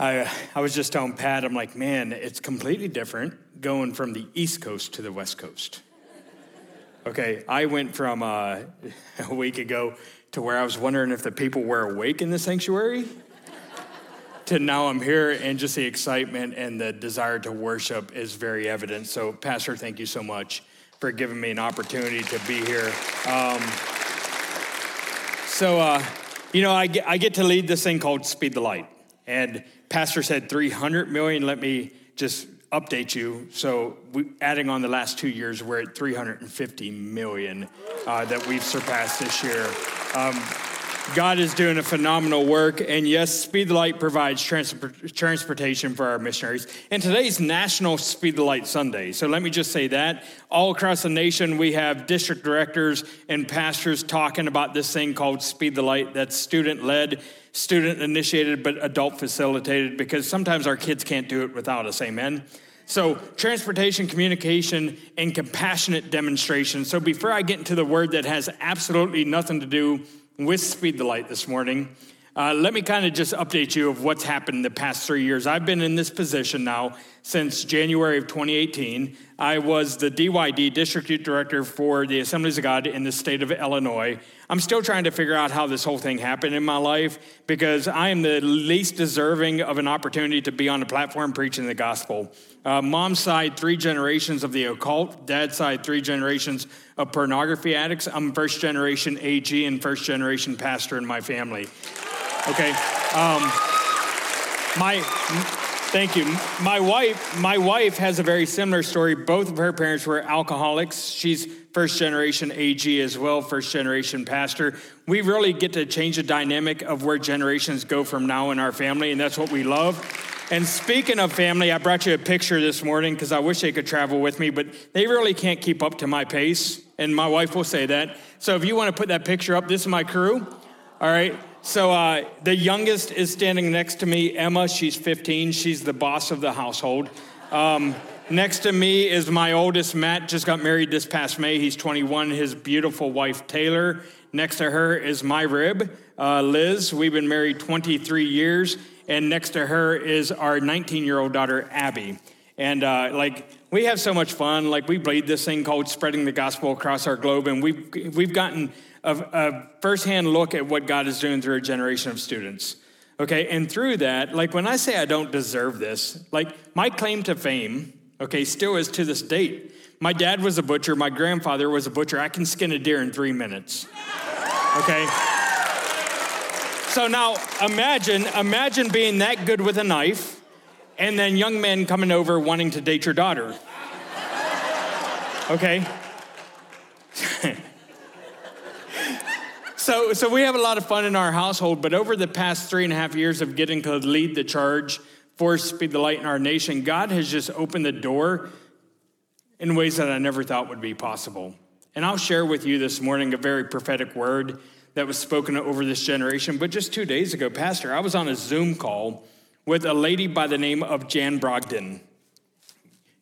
I, I was just telling Pat, I'm like, man, it's completely different going from the East Coast to the West Coast. Okay, I went from uh, a week ago to where I was wondering if the people were awake in the sanctuary to now I'm here, and just the excitement and the desire to worship is very evident. So, Pastor, thank you so much for giving me an opportunity to be here. Um, so, uh, you know, I get, I get to lead this thing called Speed the Light. And Pastor said 300 million. Let me just update you. So, we, adding on the last two years, we're at 350 million uh, that we've surpassed this year. Um, God is doing a phenomenal work. And yes, Speed the Light provides transport, transportation for our missionaries. And today's National Speed the Light Sunday. So let me just say that. All across the nation, we have district directors and pastors talking about this thing called Speed the Light that's student led, student initiated, but adult facilitated because sometimes our kids can't do it without us. Amen. So, transportation, communication, and compassionate demonstration. So, before I get into the word that has absolutely nothing to do with Speed the Light this morning. Uh, let me kind of just update you of what's happened in the past three years. I've been in this position now since January of 2018. I was the DYD District Director for the Assemblies of God in the state of Illinois. I'm still trying to figure out how this whole thing happened in my life because I am the least deserving of an opportunity to be on a platform preaching the gospel. Uh, mom's side, three generations of the occult. Dad's side, three generations of pornography addicts. I'm first generation AG and first generation pastor in my family. Okay. Um, my, thank you. My wife, my wife has a very similar story. Both of her parents were alcoholics. She's first generation AG as well, first generation pastor. We really get to change the dynamic of where generations go from now in our family, and that's what we love. And speaking of family, I brought you a picture this morning because I wish they could travel with me, but they really can't keep up to my pace. And my wife will say that. So if you want to put that picture up, this is my crew. All right. So uh, the youngest is standing next to me, Emma. She's 15. She's the boss of the household. Um, next to me is my oldest, Matt. Just got married this past May. He's 21. His beautiful wife, Taylor. Next to her is my rib, uh, Liz. We've been married 23 years. And next to her is our 19 year old daughter, Abby. And uh, like, we have so much fun. Like, we bleed this thing called spreading the gospel across our globe. And we've, we've gotten a, a firsthand look at what God is doing through a generation of students. Okay, and through that, like when I say I don't deserve this, like my claim to fame, okay, still is to this date. My dad was a butcher, my grandfather was a butcher. I can skin a deer in three minutes. Okay? So now imagine, imagine being that good with a knife and then young men coming over wanting to date your daughter. Okay? so, so we have a lot of fun in our household, but over the past three and a half years of getting to lead the charge for Speed the Light in our nation, God has just opened the door in ways that I never thought would be possible. And I'll share with you this morning a very prophetic word that was spoken over this generation. But just two days ago, Pastor, I was on a Zoom call with a lady by the name of Jan Brogdon.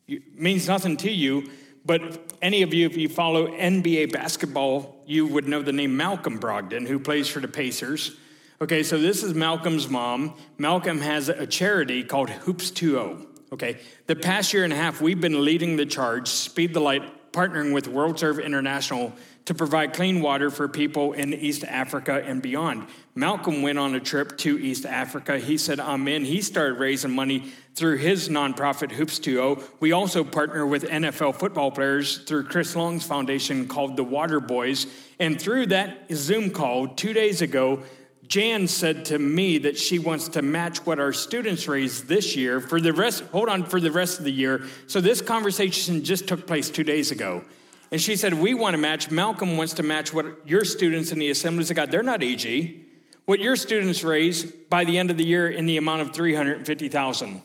It means nothing to you, but any of you, if you follow NBA basketball, you would know the name Malcolm Brogdon, who plays for the Pacers. Okay, so this is Malcolm's mom. Malcolm has a charity called Hoops 2O. Okay, the past year and a half, we've been leading the charge, Speed the Light, partnering with World Serve International to provide clean water for people in East Africa and beyond. Malcolm went on a trip to East Africa. He said, Amen. He started raising money through his nonprofit Hoops2O. We also partner with NFL football players through Chris Long's foundation called the Water Boys. And through that Zoom call two days ago, Jan said to me that she wants to match what our students raised this year for the rest, hold on, for the rest of the year. So this conversation just took place two days ago. And she said, We want to match. Malcolm wants to match what your students in the Assemblies of God, they're not AG, what your students raise by the end of the year in the amount of 350,000.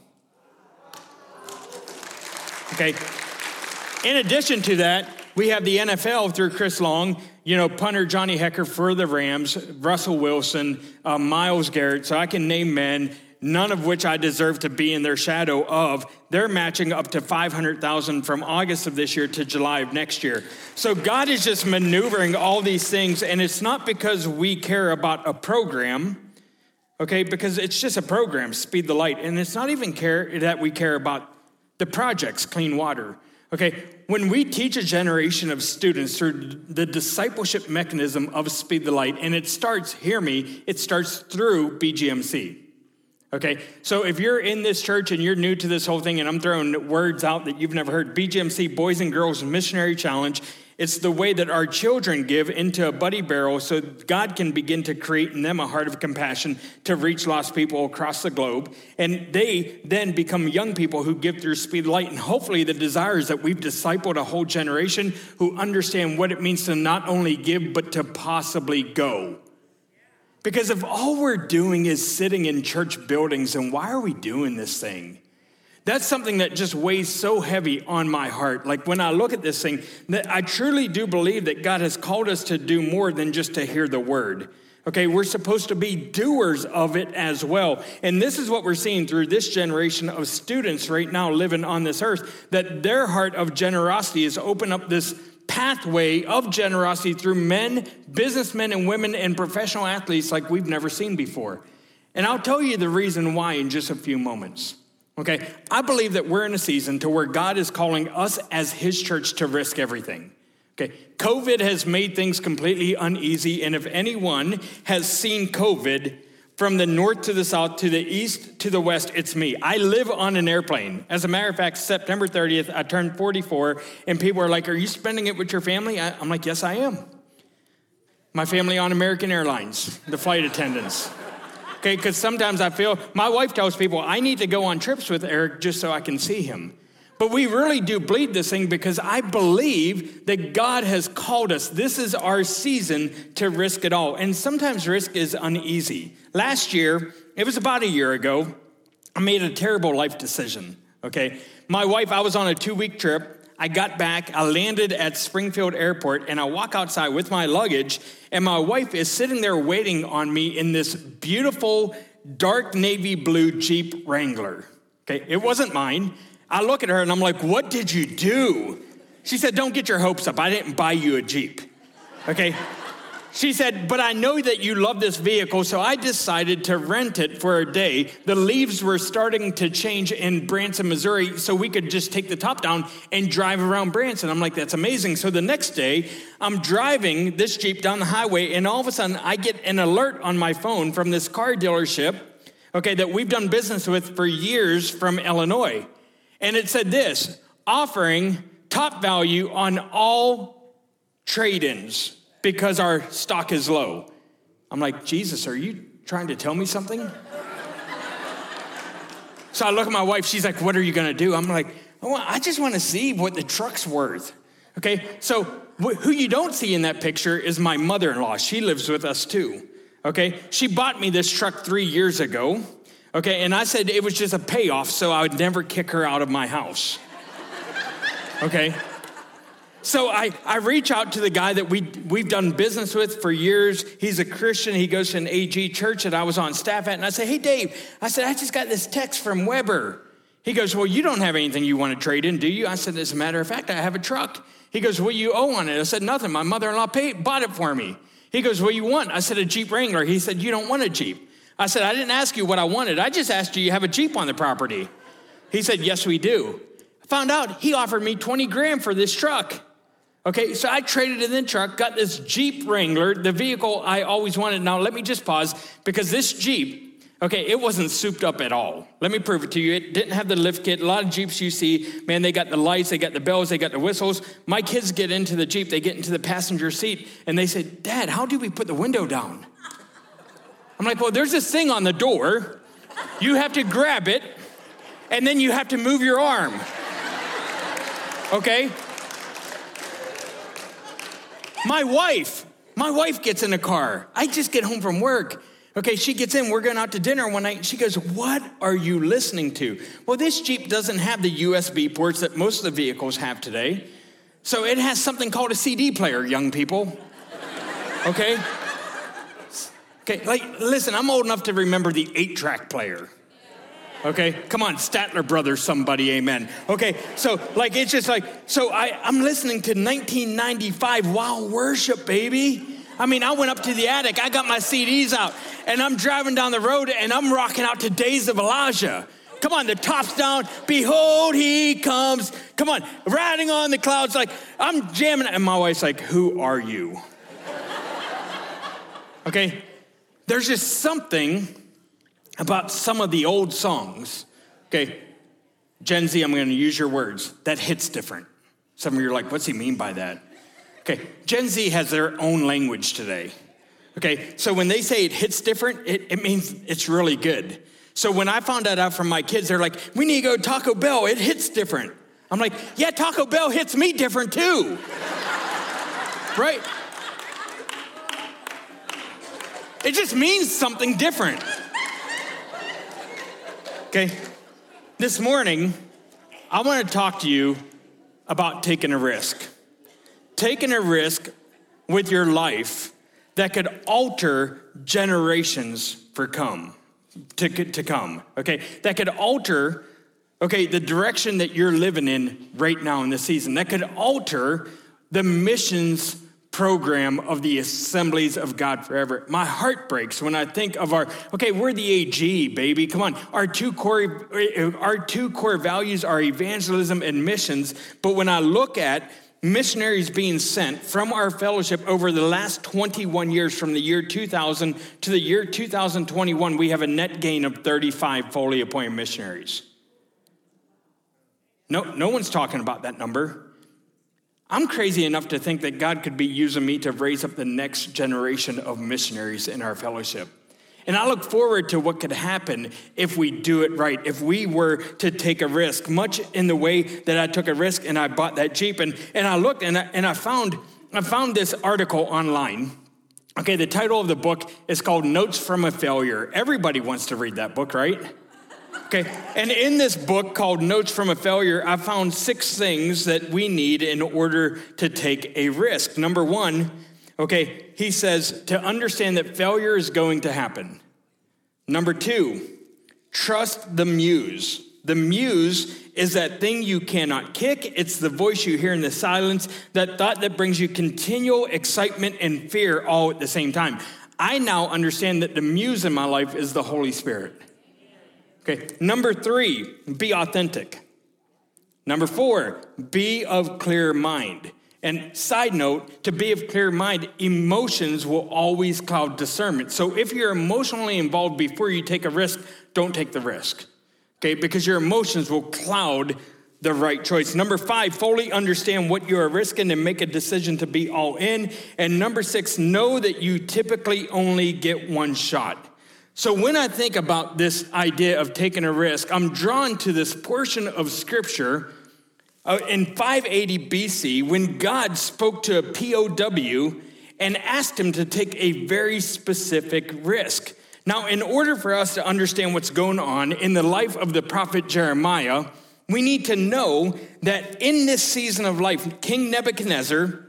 Okay. In addition to that, we have the NFL through Chris Long, you know, punter Johnny Hekker for the Rams, Russell Wilson, uh, Myles Garrett. So I can name men none of which I deserve to be in their shadow of. They're matching up to 500,000 from August of this year to July of next year. So God is just maneuvering all these things, and it's not because we care about a program. okay? Because it's just a program, Speed the Light. And it's not even care that we care about the projects, clean water. Okay, when we teach a generation of students through the discipleship mechanism of Speed the Light, and it starts, hear me, it starts through BGMC. Okay, so if you're in this church and you're new to this whole thing, and I'm throwing words out that you've never heard, BGMC, Boys and Girls Missionary Challenge, it's the way that our children give into a buddy barrel so God can begin to create in them a heart of compassion to reach lost people across the globe. And they then become young people who give through speed light. And hopefully, the desire is that we've discipled a whole generation who understand what it means to not only give, but to possibly go. Because if all we're doing is sitting in church buildings, then why are we doing this thing? That's something that just weighs so heavy on my heart. Like when I look at this thing, that I truly do believe that God has called us to do more than just to hear the word. Okay, we're supposed to be doers of it as well. And this is what we're seeing through this generation of students right now living on this earth that their heart of generosity is open up this pathway of generosity through men, businessmen, and women, and professional athletes like we've never seen before. And I'll tell you the reason why in just a few moments. Okay, I believe that we're in a season to where God is calling us as His church to risk everything. Okay, COVID has made things completely uneasy, and if anyone has seen COVID from the north to the south, to the east to the west, it's me. I live on an airplane. As a matter of fact, September 30th, I turned 44, and people are like, Are you spending it with your family? I'm like, Yes, I am. My family on American Airlines, the flight attendants okay? Because sometimes I feel, my wife tells people, I need to go on trips with Eric just so I can see him. But we really do bleed this thing because I believe that God has called us. This is our season to risk it all. And sometimes risk is uneasy. Last year, it was about a year ago, I made a terrible life decision, okay? My wife, I was on a two week trip. I got back, I landed at Springfield Airport, and I walk outside with my luggage, and my wife is sitting there waiting on me in this beautiful dark navy blue Jeep Wrangler. Okay, it wasn't mine. I look at her and I'm like, What did you do? She said, Don't get your hopes up. I didn't buy you a Jeep. Okay, she said, But I know that you love this vehicle, so I decided to rent it for a day. The leaves were starting to change in Branson, Missouri, so we could just take the top down and drive around Branson. I'm like, That's amazing. So the next day, I'm driving this Jeep down the highway, and all of a sudden, I get an alert on my phone from this car dealership, okay, that we've done business with for years from Illinois. And it said this offering top value on all trade ins because our stock is low. I'm like, Jesus, are you trying to tell me something? so I look at my wife, she's like, What are you gonna do? I'm like, oh, I just wanna see what the truck's worth. Okay, so who you don't see in that picture is my mother in law. She lives with us too. Okay, she bought me this truck three years ago. Okay, and I said it was just a payoff so I would never kick her out of my house. Okay, so I, I reach out to the guy that we, we've done business with for years. He's a Christian. He goes to an AG church that I was on staff at. And I say, Hey, Dave, I said, I just got this text from Weber. He goes, Well, you don't have anything you want to trade in, do you? I said, As a matter of fact, I have a truck. He goes, What you owe on it? I said, Nothing. My mother in law paid bought it for me. He goes, What you want? I said, A Jeep Wrangler. He said, You don't want a Jeep. I said, I didn't ask you what I wanted. I just asked you, you have a Jeep on the property. He said, Yes, we do. I found out he offered me 20 grand for this truck. Okay, so I traded in the truck, got this Jeep Wrangler, the vehicle I always wanted. Now, let me just pause because this Jeep, okay, it wasn't souped up at all. Let me prove it to you. It didn't have the lift kit. A lot of Jeeps you see, man, they got the lights, they got the bells, they got the whistles. My kids get into the Jeep, they get into the passenger seat, and they say, Dad, how do we put the window down? I'm like, well, there's this thing on the door. You have to grab it, and then you have to move your arm. Okay? My wife, my wife gets in the car. I just get home from work. Okay, she gets in, we're going out to dinner one night. She goes, What are you listening to? Well, this Jeep doesn't have the USB ports that most of the vehicles have today. So it has something called a CD player, young people. Okay? Okay, like, listen, I'm old enough to remember the eight track player. Okay, come on, Statler Brothers, somebody, amen. Okay, so like it's just like, so I, I'm listening to 1995 Wow Worship, baby. I mean, I went up to the attic, I got my CDs out, and I'm driving down the road and I'm rocking out to Days of Elijah. Come on, the top's down. Behold, he comes. Come on, riding on the clouds. Like, I'm jamming. And my wife's like, Who are you? okay? There's just something about some of the old songs. Okay, Gen Z, I'm to use your words, that hits different. Some of you are like, What's he mean by that? Okay, Gen Z has their own language today. Okay, so when they say it hits different, it, it means it's really good. So when I found that out from my kids, they're like, we need to go to Taco Bell. It hits different. I'm like, yeah, Taco Bell hits me different too. right? It just means something different. Okay? This morning, I want to talk to you about taking a risk. Taking a risk with your life that could alter generations for come to, to come, okay? That could alter, okay, the direction that you're living in right now in this season. That could alter the missions program of the assemblies of God forever. My heart breaks when I think of our, okay, we're the AG, baby. Come on. Our two core, our two core values are evangelism and missions. But when I look at missionaries being sent from our fellowship over the last 21 years, from the year 2000 to the year 2021, we have a net gain of 35 fully appointed missionaries. No, no one's talking about that number. I'm crazy enough to think that God could be using me to raise up the next generation of missionaries in our fellowship. And I look forward to what could happen if we do it right, if we were to take a risk, much in the way that I took a risk and I bought that Jeep. And, and I looked and I, and I, found, I found this article online. Okay, the title of the book is called Notes from a Failure. Everybody wants to read that book, right? Okay, and in this book called Notes from a Failure, I found six things that we need in order to take a risk. Number one, Okay, he says to understand that failure is going to happen. Number two, trust the muse. The muse is that thing you cannot kick. It's the voice you hear in the silence, that thought that brings you continual excitement and fear all at the same time. I now understand that the muse in my life is the Holy Spirit. Okay, number three, be authentic. Number four, be of clear mind. And side note, to be of clear mind, emotions will always cloud discernment. So if you're emotionally involved before you take a risk, don't take the risk. Okay, because your emotions will cloud the right choice. Number five, fully understand what you are risking and make a decision to be all in. And number six, know that you typically only get one shot. So when I think about this idea of taking a risk, I'm drawn to this portion of scripture uh, in 580 BC when God spoke to a POW and asked him to take a very specific risk. Now, in order for us to understand what's going on in the life of the prophet Jeremiah, we need to know that in this season of life, King Nebuchadnezzar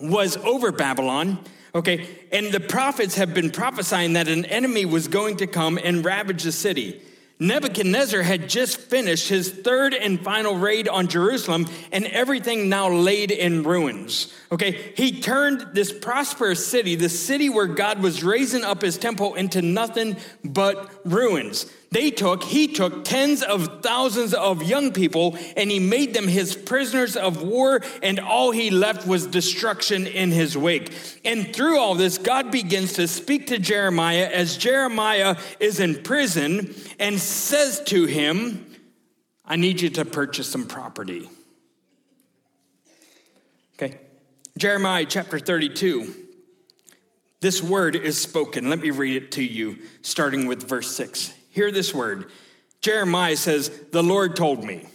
was over Babylon. Okay, and the prophets have been prophesying that an enemy was going to come and ravage the city. Nebuchadnezzar had just finished his third and final raid on Jerusalem, and everything now laid in ruins. Okay, he turned this prosperous city, the city where God was raising up his temple, into nothing but ruins. They took, he took tens of thousands of young people and he made them his prisoners of war, and all he left was destruction in his wake. And through all this, God begins to speak to Jeremiah as Jeremiah is in prison and says to him, I need you to purchase some property. Okay, Jeremiah chapter 32. This word is spoken. Let me read it to you, starting with verse 6. Hear this word. Jeremiah says, The Lord told me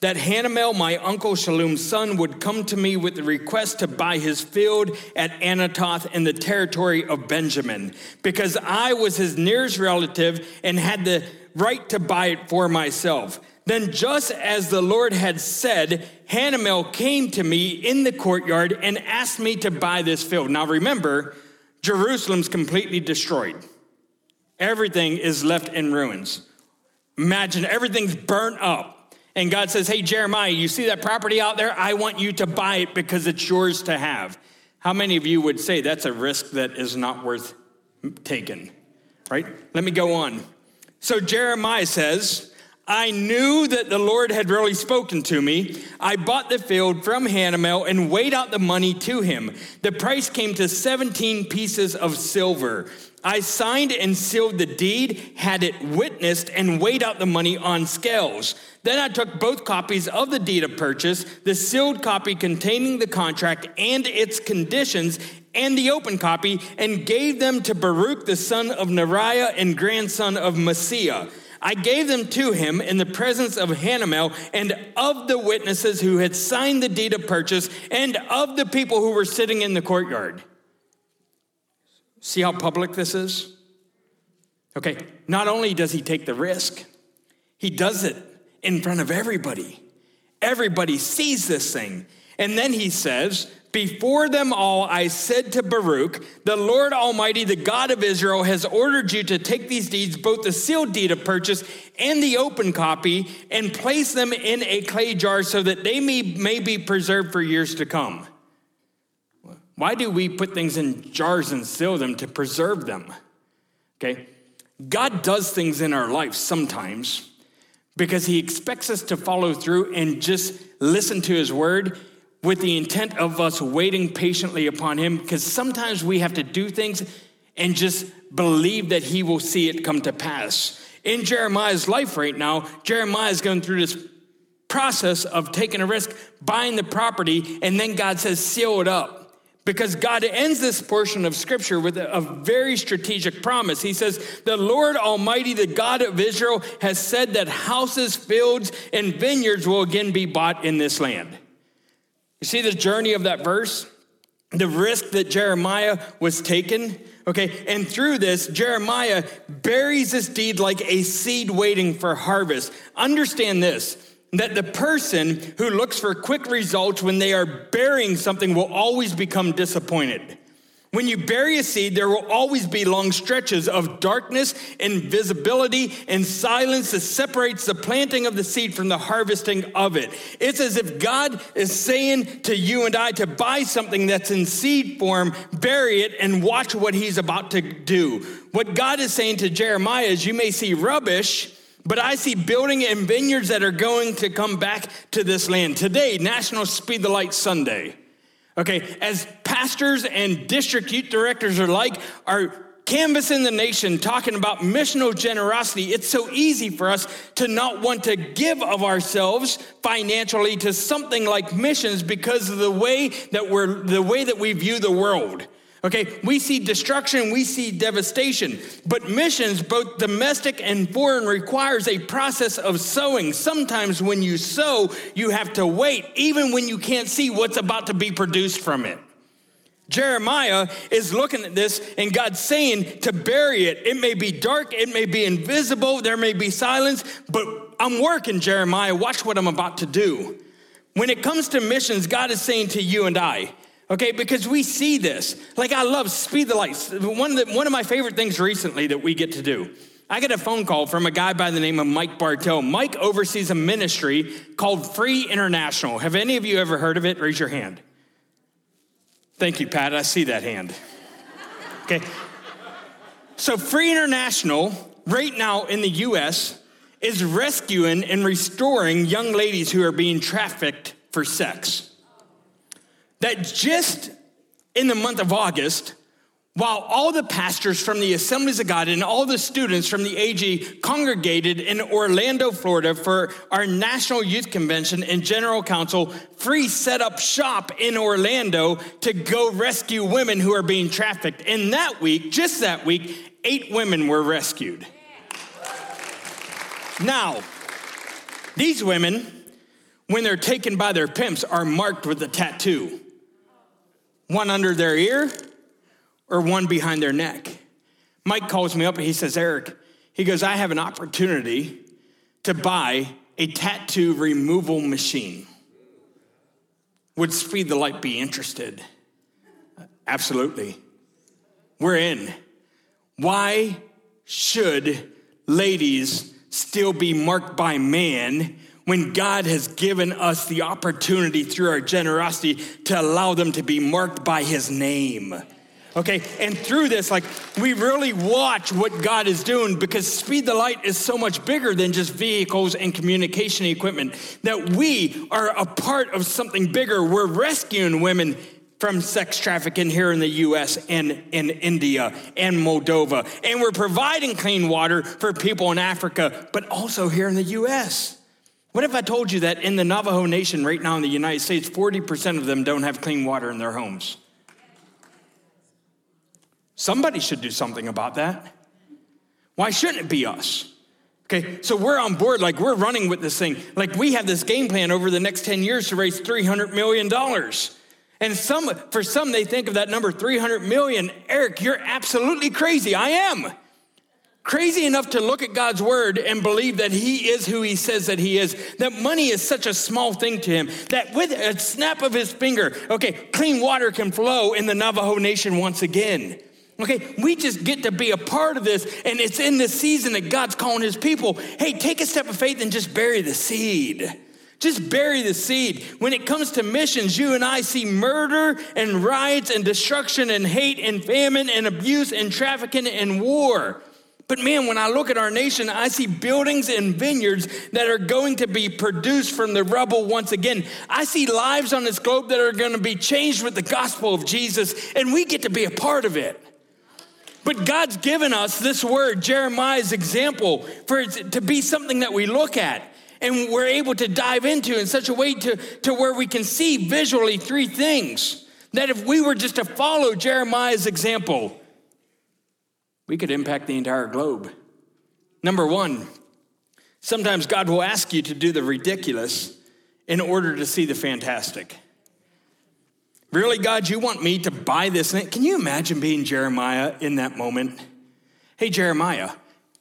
that Hanamel, my uncle Shallum's son, would come to me with the request to buy his field at Anathoth in the territory of Benjamin, because I was his nearest relative and had the right to buy it for myself. Then, just as the Lord had said, Hanamel came to me in the courtyard and asked me to buy this field. Now, remember, Jerusalem's completely destroyed. Everything is left in ruins. Imagine everything's burnt up. And God says, Hey, Jeremiah, you see that property out there? I want you to buy it because it's yours to have. How many of you would say that's a risk that is not worth taking? Right? Let me go on. So Jeremiah says, I knew that the Lord had really spoken to me. I bought the field from Hanamel and weighed out the money to him. The price came to 17 pieces of silver. I signed and sealed the deed, had it witnessed, and weighed out the money on scales. Then I took both copies of the deed of purchase, the sealed copy containing the contract and its conditions, and the open copy, and gave them to Baruch the son of Neriah and grandson of Mahseiah. I gave them to him in the presence of Hanamel and of the witnesses who had signed the deed of purchase and of the people who were sitting in the courtyard. See how public this is? Okay, not only does he take the risk, he does it in front of everybody. Everybody sees this thing. And then he says, before them all, I said to Baruch, The Lord Almighty, the God of Israel, has ordered you to take these deeds, both the sealed deed of purchase and the open copy, and place them in a clay jar so that they may, may be preserved for years to come. Why do we put things in jars and seal them to preserve them? Okay? God does things in our life sometimes because he expects us to follow through and just listen to his word with the intent of us waiting patiently upon Him, because sometimes we have to do things and just believe that He will see it come to pass. In Jeremiah's life right now, Jeremiah is going through this process of taking a risk, buying the property, and then God says, seal it up. Because God ends this portion of scripture with a very strategic promise. He says, The Lord Almighty, the God of Israel, has said that houses, fields, and vineyards will again be bought in this land. You see the journey of that verse? The risk that Jeremiah was taken. Okay, and through this, Jeremiah buries this deed like a seed waiting for harvest. Understand this that the person who looks for quick results when they are burying something will always become disappointed. When you bury a seed, there will always be long stretches of darkness, invisibility, and silence that separates the planting of the seed from the harvesting of it. It's as if God is saying to you and I to buy something that's in seed form, bury it, and watch what He's about to do. What God is saying to Jeremiah is, You may see rubbish. But I see building and vineyards that are going to come back to this land. Today, National Speed the Light Sunday. Okay, as pastors and district youth directors are like, are canvassing the nation talking about missional generosity, it's so easy for us to not want to give of ourselves financially to something like missions because of the way that we're the way that we view the world. Okay, we see destruction, we see devastation, but missions, both domestic and foreign, requires a process of sowing. Sometimes when you sow, you have to wait, even when you can't see what's about to be produced from it. Jeremiah is looking at this and God's saying to bury it. It may be dark, it may be invisible, there may be silence, but I'm working, Jeremiah. Watch what I'm about to do. When it comes to missions, God is saying to you and I, Okay, because we see this. Like I love Speed the Lights. One of, the, one of my favorite things recently that we get to do. I get a phone call from a guy by the name of Mike Bartell. Mike oversees a ministry called Free International. Have any of you ever heard of it? Raise your hand. Thank you, Pat. I see that hand. Okay. So, Free International, right now in the US, is rescuing and restoring young ladies who are being trafficked for sex that just in the month of August, while all the pastors from the Assemblies of God and all the students from the AG congregated in Orlando, Florida for our National Youth Convention and General Council, Free set up shop in Orlando to go rescue women who are being trafficked. And that week, just that week, eight women were rescued. Now, these women, when they're taken by their pimps, are marked with a tattoo one under their ear or one behind their neck. Mike calls me up and he says, Eric, he goes, I have an opportunity to buy a tattoo removal machine. Would Speed the Light be interested? Uh, absolutely. We're in. Why should ladies still be marked by man when God has given us the opportunity through our generosity to allow them to be marked by his name. Okay, and through this, like we really watch what God is doing because Speed the Light is so much bigger than just vehicles and communication equipment, that we are a part of something bigger. We're rescuing women from sex trafficking here in the US and in India and Moldova. And we're providing clean water for people in Africa, but also here in the US. What if I told you that in the Navajo Nation right now in the United States, 40% of them don't have clean water in their homes? Somebody should do something about that. Why shouldn't it be us? Okay, so we're on board, like we're running with this thing. Like we have this game plan over the next 10 years to raise $300 million. And some, for some, they think of that number 300 million. Eric, you're absolutely crazy. I am. Crazy enough to look at God's word and believe that He is who He says that He is. That money is such a small thing to Him that with a snap of His finger, okay, clean water can flow in the Navajo Nation once again. Okay, we just get to be a part of this, and it's in this season that God's calling His people hey, take a step of faith and just bury the seed. Just bury the seed. When it comes to missions, you and I see murder and riots and destruction and hate and famine and abuse and trafficking and war. But man, when I look at our nation, I see buildings and vineyards that are going to be produced from the rubble once again. I see lives on this globe that are going to be changed with the gospel of Jesus, and we get to be a part of it. But God's given us this word, Jeremiah's example, for it to be something that we look at and we're able to dive into in such a way to, to where we can see visually three things. That if we were just to follow Jeremiah's example, we could impact the entire globe. Number one, sometimes God will ask you to do the ridiculous in order to see the fantastic. Really, God, you want me to buy this thing? Can you imagine being Jeremiah in that moment? Hey, Jeremiah,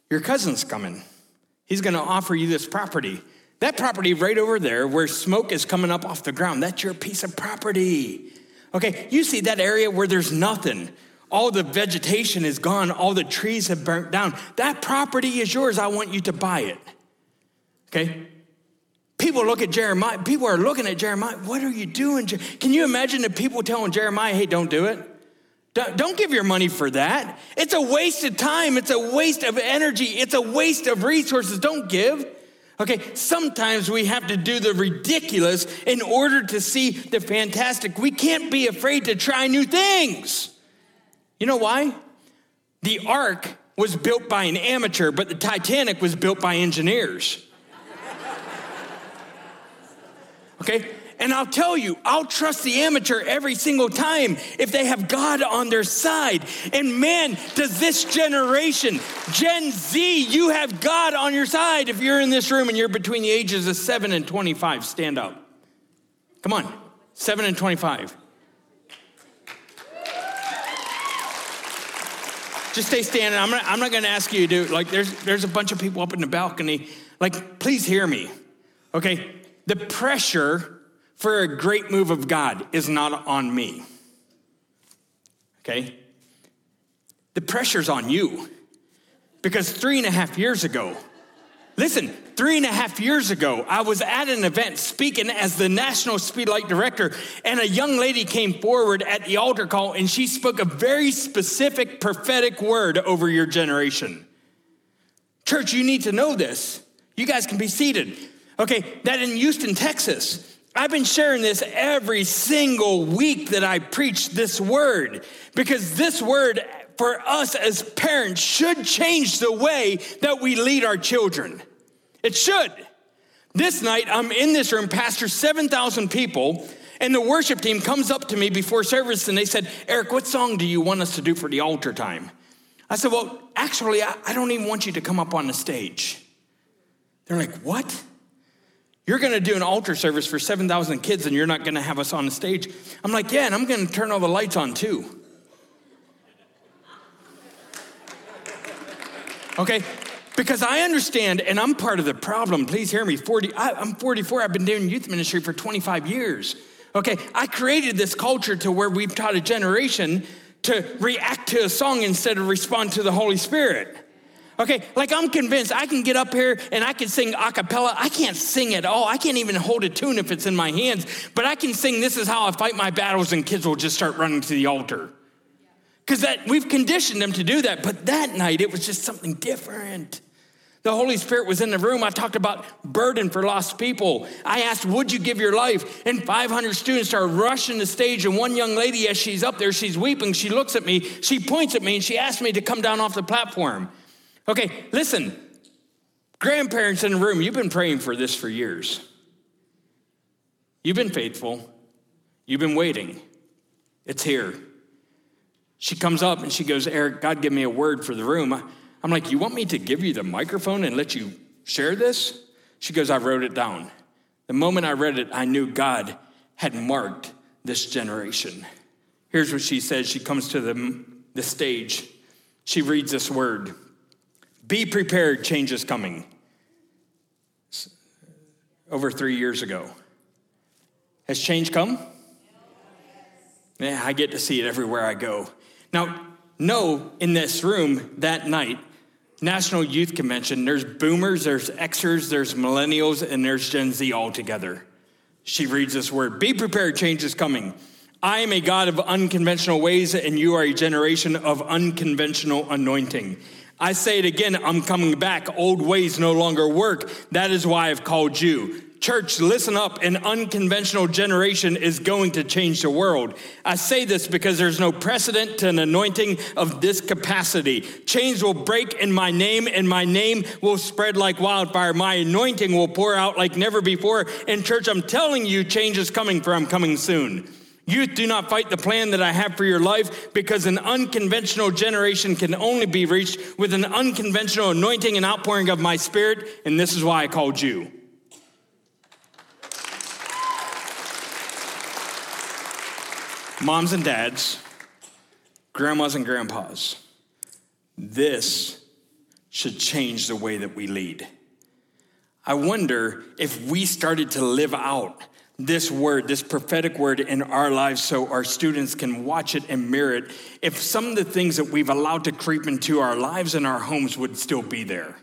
your cousin's coming. He's going to offer you this property. That property right over there where smoke is coming up off the ground, that's your piece of property. Okay, you see that area where there's nothing. All the vegetation is gone, all the trees have burnt down. That property is yours. I want you to buy it. Okay? People look at Jeremiah, people are looking at Jeremiah. What are you doing? Can you imagine the people telling Jeremiah, hey, don't do it? Don't give your money for that. It's a waste of time. It's a waste of energy. It's a waste of resources. Don't give. Okay, sometimes we have to do the ridiculous in order to see the fantastic. We can't be afraid to try new things. You know why? The ark was built by an amateur, but the Titanic was built by engineers. Okay? And I'll tell you, I'll trust the amateur every single time if they have God on their side. And man, does this generation, Gen Z, you have God on your side. If you're in this room and you're between the ages of 7 and 25, stand up. Come on, 7 and 25. Just stay standing. I'm not, I'm not going to ask you to do like there's there's a bunch of people up in the balcony. Like, please hear me. Okay? The pressure for a great move of God is not on me. Okay? The pressure's on you. Because three and a half years ago, listen, three and a half years ago, I was at an event speaking as the National Speedlight Director, and a young lady came forward at the altar call and she spoke a very specific prophetic word over your generation. Church, you need to know this. You guys can be seated. Okay, that in Houston, Texas, I've been sharing this every single week that I preach this word because this word for us as parents should change the way that we lead our children. It should. This night, I'm in this room, pastor 7,000 people, and the worship team comes up to me before service and they said, Eric, what song do you want us to do for the altar time? I said, Well, actually, I, I don't even want you to come up on the stage. They're like, What? You're going to do an altar service for 7,000 kids and you're not going to have us on the stage. I'm like, yeah, and I'm going to turn all the lights on too. Okay? Because I understand, and I'm part of the problem. Please hear me. 40, I, I'm 44. I've been doing youth ministry for 25 years. Okay, I created this culture to where we've taught a generation to react to a song instead of respond to the Holy Spirit. Okay, like I'm convinced I can get up here and I can sing a cappella. I can't sing at all. I can't even hold a tune if it's in my hands, but I can sing This is How I Fight My Battles, and kids will just start running to the altar. Because that we've conditioned them to do that, but that night it was just something different. The Holy Spirit was in the room. I talked about burden for lost people. I asked, Would you give your life? And 500 students started rushing the stage. And one young lady, as she's up there, she's weeping. She looks at me, she points at me, and she asked me to come down off the platform. Okay, listen, grandparents in the room, you've been praying for this for years. You've been faithful, you've been waiting. It's here. She comes up and she goes, Eric, God give me a word for the room. I'm like, You want me to give you the microphone and let you share this? She goes, I wrote it down. The moment I read it, I knew God had marked this generation. Here's what she says. She comes to the, the stage. She reads this word Be prepared, change is coming. Over three years ago. Has change come? Yeah, I get to see it everywhere I go. Now, know in this room that night, National Youth Convention, there's boomers, there's Xers, there's millennials, and there's Gen Z all together. She reads this word Be prepared, change is coming. I am a God of unconventional ways, and you are a generation of unconventional anointing. I say it again, I'm coming back. Old ways no longer work. That is why I've called you. Church, listen up. An unconventional generation is going to change the world. I say this because there's no precedent to an anointing of this capacity. Chains will break in my name, and my name will spread like wildfire. My anointing will pour out like never before. And, church, I'm telling you, change is coming for I'm coming soon. Youth, do not fight the plan that I have for your life because an unconventional generation can only be reached with an unconventional anointing and outpouring of my spirit, and this is why I called you. Moms and dads, grandmas and grandpas, this should change the way that we lead. I wonder if we started to live out this word, this prophetic word in our lives so our students can watch it and mirror it, if some of the things that we've allowed to creep into our lives and our homes would still be there.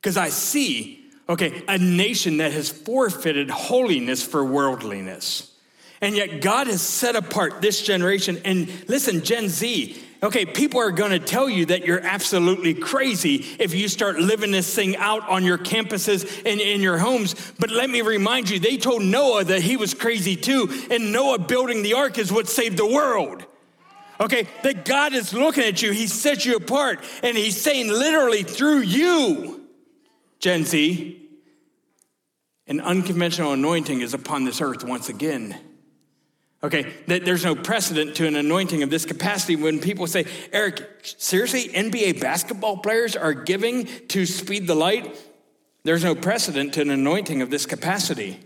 Because I see, okay, a nation that has forfeited holiness for worldliness. And yet, God has set apart this generation. And listen, Gen Z, okay, people are gonna tell you that you're absolutely crazy if you start living this thing out on your campuses and in your homes. But let me remind you, they told Noah that he was crazy too. And Noah building the ark is what saved the world. Okay, that God is looking at you, He set you apart, and He's saying literally through you, Gen Z, an unconventional anointing is upon this earth once again. Okay, there's no precedent to an anointing of this capacity when people say, Eric, seriously, NBA basketball players are giving to speed the light? There's no precedent to an anointing of this capacity.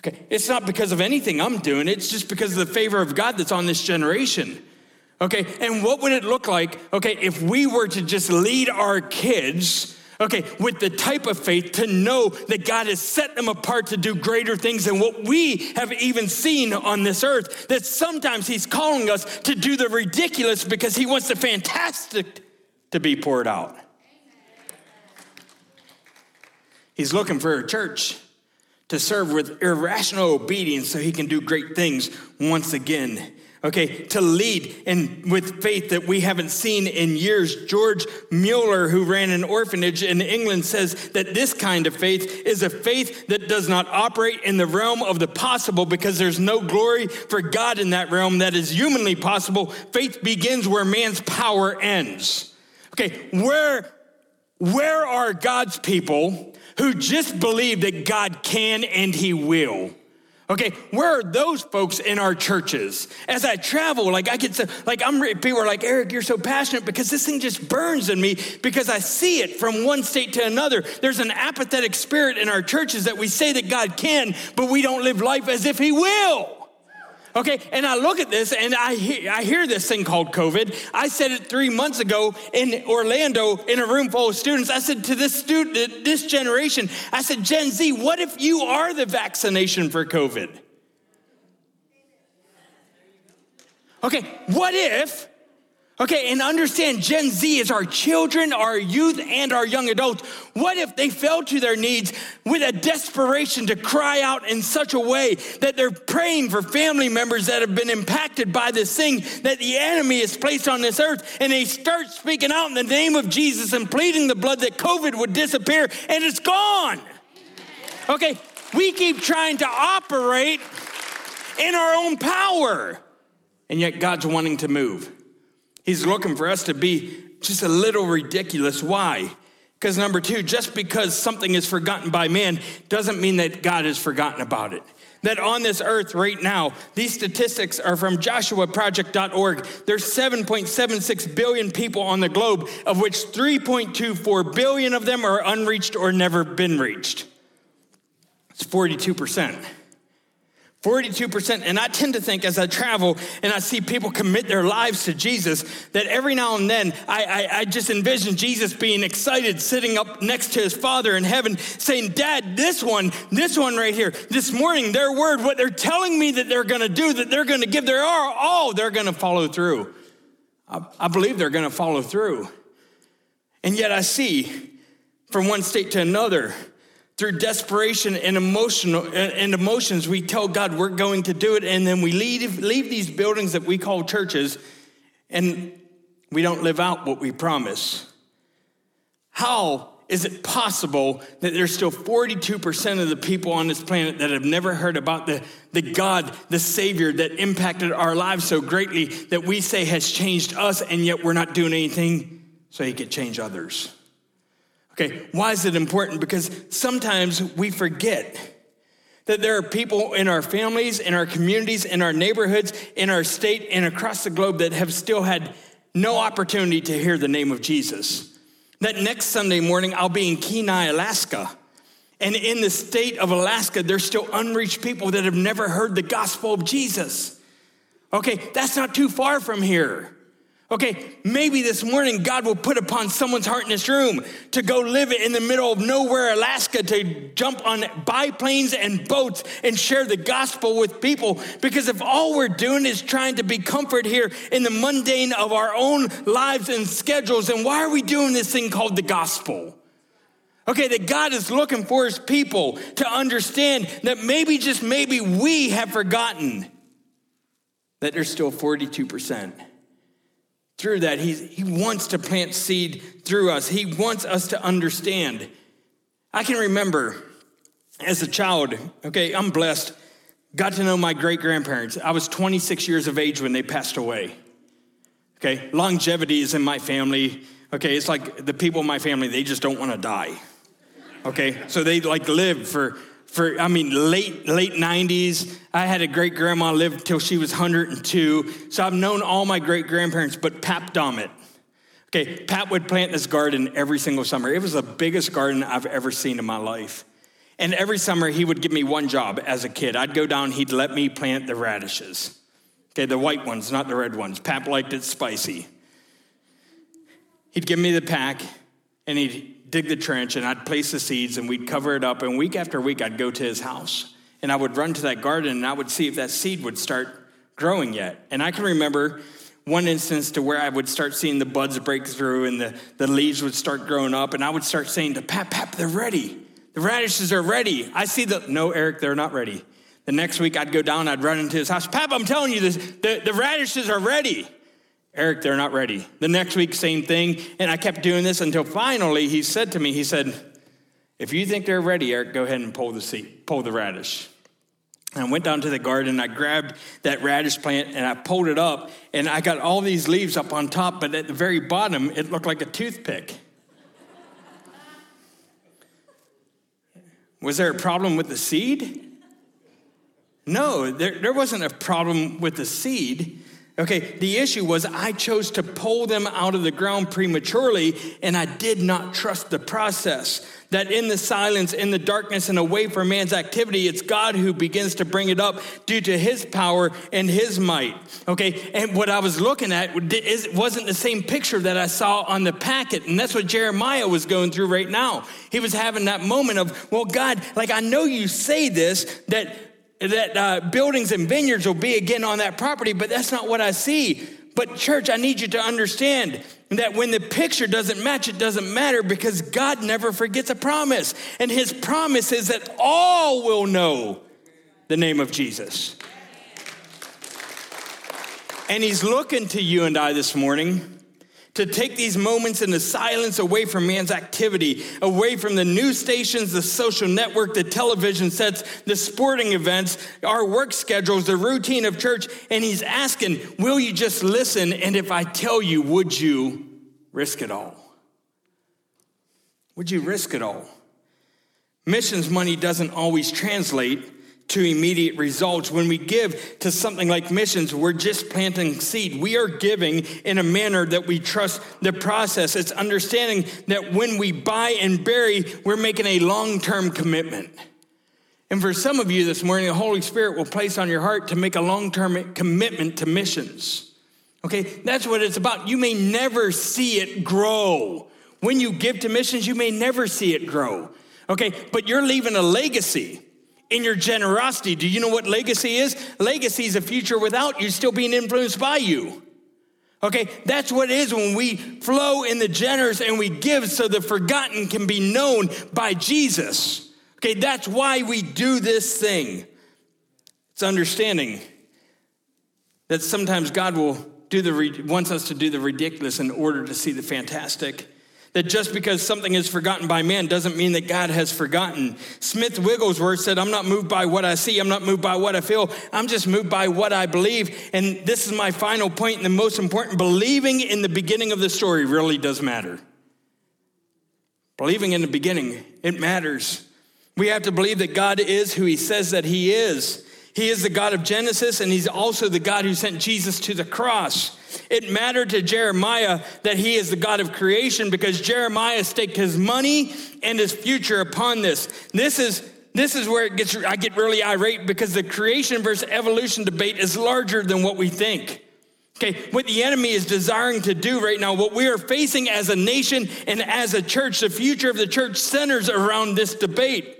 Okay, it's not because of anything I'm doing, it's just because of the favor of God that's on this generation. Okay, and what would it look like, okay, if we were to just lead our kids okay, with the type of faith to know that God has set them apart to do greater things than what we have even seen on this earth. That sometimes He's calling us to do the ridiculous because He wants the fantastic to be poured out. He's looking for a church to serve with irrational obedience so He can do great things once again okay, to lead and with faith that we haven't seen in years. George Mueller, who ran an orphanage in England, says that this kind of faith is a faith that does not operate in the realm of the possible because there's no glory for God in that realm that is humanly possible. Faith begins where man's power ends. Okay, where, where are God's people who just believe that God can and he will? Okay, where are those folks in our churches? As I travel, like I get so, like I'm, people are like, Eric, you're so passionate because this thing just burns in me because I see it from one state to another. There's an apathetic spirit in our churches that we say that God can, but we don't live life as if He will. Okay, and I look at this and I hear, I hear this thing called COVID. I said it three months ago in Orlando in a room full of students. I said to this student, this generation, I said, Gen Z, what if you are the vaccination for COVID? Okay, what if Okay, and understand Gen Z is our children, our youth, and our young adults. What if they fell to their needs with a desperation to cry out in such a way that they're praying for family members that have been impacted by this thing that the enemy has placed on this earth, and they start speaking out in the name of Jesus and pleading the blood that COVID would disappear, and it's gone. Okay, we keep trying to operate in our own power, and yet God's wanting to move. He's looking for us to be just a little ridiculous. Why? Because number two, just because something is forgotten by man doesn't mean that God has forgotten about it. That on this earth right now, these statistics are from joshuaproject.org. There's 7.76 billion people on the globe, of which 3.24 billion of them are unreached or never been reached. It's 42%. 42%. And I tend to think as I travel and I see people commit their lives to Jesus, that every now and then I, I, I, just envision Jesus being excited, sitting up next to his Father in heaven, saying, Dad, this one, this one right here, this morning, their word, what they're telling me that they're going to do, that they're going to give their all, they're going to follow through. I, I believe they're going to follow through. And yet I see from one state to another, through desperation and emotional and emotions, we tell God we're going to do it, and then we leave, leave these buildings that we call churches, and we don't live out what we promise. How is it possible that there's still 42% of the people on this planet that have never heard about the, the God, the Savior that impacted our lives so greatly that we say has changed us, and yet we're not doing anything so he could change others? Okay, why is it important? Because sometimes we forget that there are people in our families, in our communities, in our neighborhoods, in our state, and across the globe that have still had no opportunity to hear the name of Jesus. That next Sunday morning, I'll be in Kenai, Alaska. And in the state of Alaska, there's still unreached people that have never heard the gospel of Jesus. Okay, that's not too far from here. Okay, maybe this morning God will put upon someone's heart in this room to go live in the middle of nowhere, Alaska, to jump on biplanes and boats and share the gospel with people. Because if all we're doing is trying to be comfort here in the mundane of our own lives and schedules, then why are we doing this thing called the gospel? Okay, that God is looking for his people to understand that maybe, just maybe, we have forgotten that there's still 42% through that. He, he wants to plant seed through us, He wants us to understand. I can remember as a child, okay, I'm blessed, got to know my great grandparents. I was 26 years of age when they passed away. Okay, longevity is in my family. Okay, it's like the people in my family, they just don't want to die. Okay, so they like live for for I mean late late 90s. I had a great grandma live till she was 102. So I've known all my great grandparents, but Pap Dommett. Okay, Pat would plant this garden every single summer. It was the biggest garden I've ever seen in my life. And every summer he would give me one job as a kid. I'd go down, he'd let me plant the radishes. Okay, the white ones, not the red ones. Pap liked it spicy. He'd give me the pack and he'd dig the trench and I'd place the seeds and we'd cover it up. And week after week, I'd go to his house and I would run to that garden and I would see if that seed would start growing yet. And I can remember one instance to where I would start seeing the buds break through and the, the leaves would start growing up. And I would start saying to Pap, Pap, they're ready. The radishes are ready. I see the, no, Eric, they're not ready. The next week I'd go down, I'd run into his house. Pap, I'm telling you this, the, the radishes are ready. Eric, they're not ready. The next week, same thing. And I kept doing this until finally he said to me, he said, if you think they're ready, Eric, go ahead and pull the seed, pull the radish. And I went down to the garden, I grabbed that radish plant and I pulled it up, and I got all these leaves up on top, but at the very bottom, it looked like a toothpick. Was there a problem with the seed? No, there, there wasn't a problem with the seed. Okay, the issue was I chose to pull them out of the ground prematurely, and I did not trust the process. That in the silence, in the darkness, and away from man's activity, it's God who begins to bring it up due to his power and his might. Okay, and what I was looking at wasn't the same picture that I saw on the packet, and that's what Jeremiah was going through right now. He was having that moment of, well, God, like I know you say this, that that uh, buildings and vineyards will be again on that property, but that's not what I see. But, church, I need you to understand that when the picture doesn't match, it doesn't matter because God never forgets a promise. And his promise is that all will know the name of Jesus. And he's looking to you and I this morning to take these moments in the silence away from man's activity, away from the news stations, the social network, the television sets, the sporting events, our work schedules, the routine of church. And he's asking, Will you just listen? And if I tell you, would you risk it all? Would you risk it all? Missions money doesn't always translate to immediate results. When we give to something like missions, we're just planting seed. We are giving in a manner that we trust the process. It's understanding that when we buy and bury, we're making a long term commitment. And for some of you this morning, the Holy Spirit will place on your heart to make a long term commitment to missions. Okay, that's what it's about. You may never see it grow. When you give to missions, you may never see it grow. Okay, but you're leaving a legacy in your generosity. Do you know what legacy is? Legacy is a future without you still being influenced by you. Okay, that's what it is when we flow in the generous and we give so the forgotten can be known by Jesus. Okay, that's why we do this thing. It's understanding that sometimes God will do the wants us to do the ridiculous in order to see the fantastic that just because something is forgotten by man doesn't mean that God has forgotten. Smith Wigglesworth said, I'm not moved by what I see, I'm not moved by what I feel, I'm just moved by what I believe. And this is my final point and the most important believing in the beginning of the story really does matter. Believing in the beginning, it matters. We have to believe that God is who he says that he is. He is the God of Genesis, and he's also the God who sent Jesus to the cross. It mattered to Jeremiah that he is the God of creation because Jeremiah staked his money and his future upon this. This is this is where it gets I get really irate because the creation versus evolution debate is larger than what we think. Okay, what the enemy is desiring to do right now, what we are facing as a nation and as a church, the future of the church centers around this debate.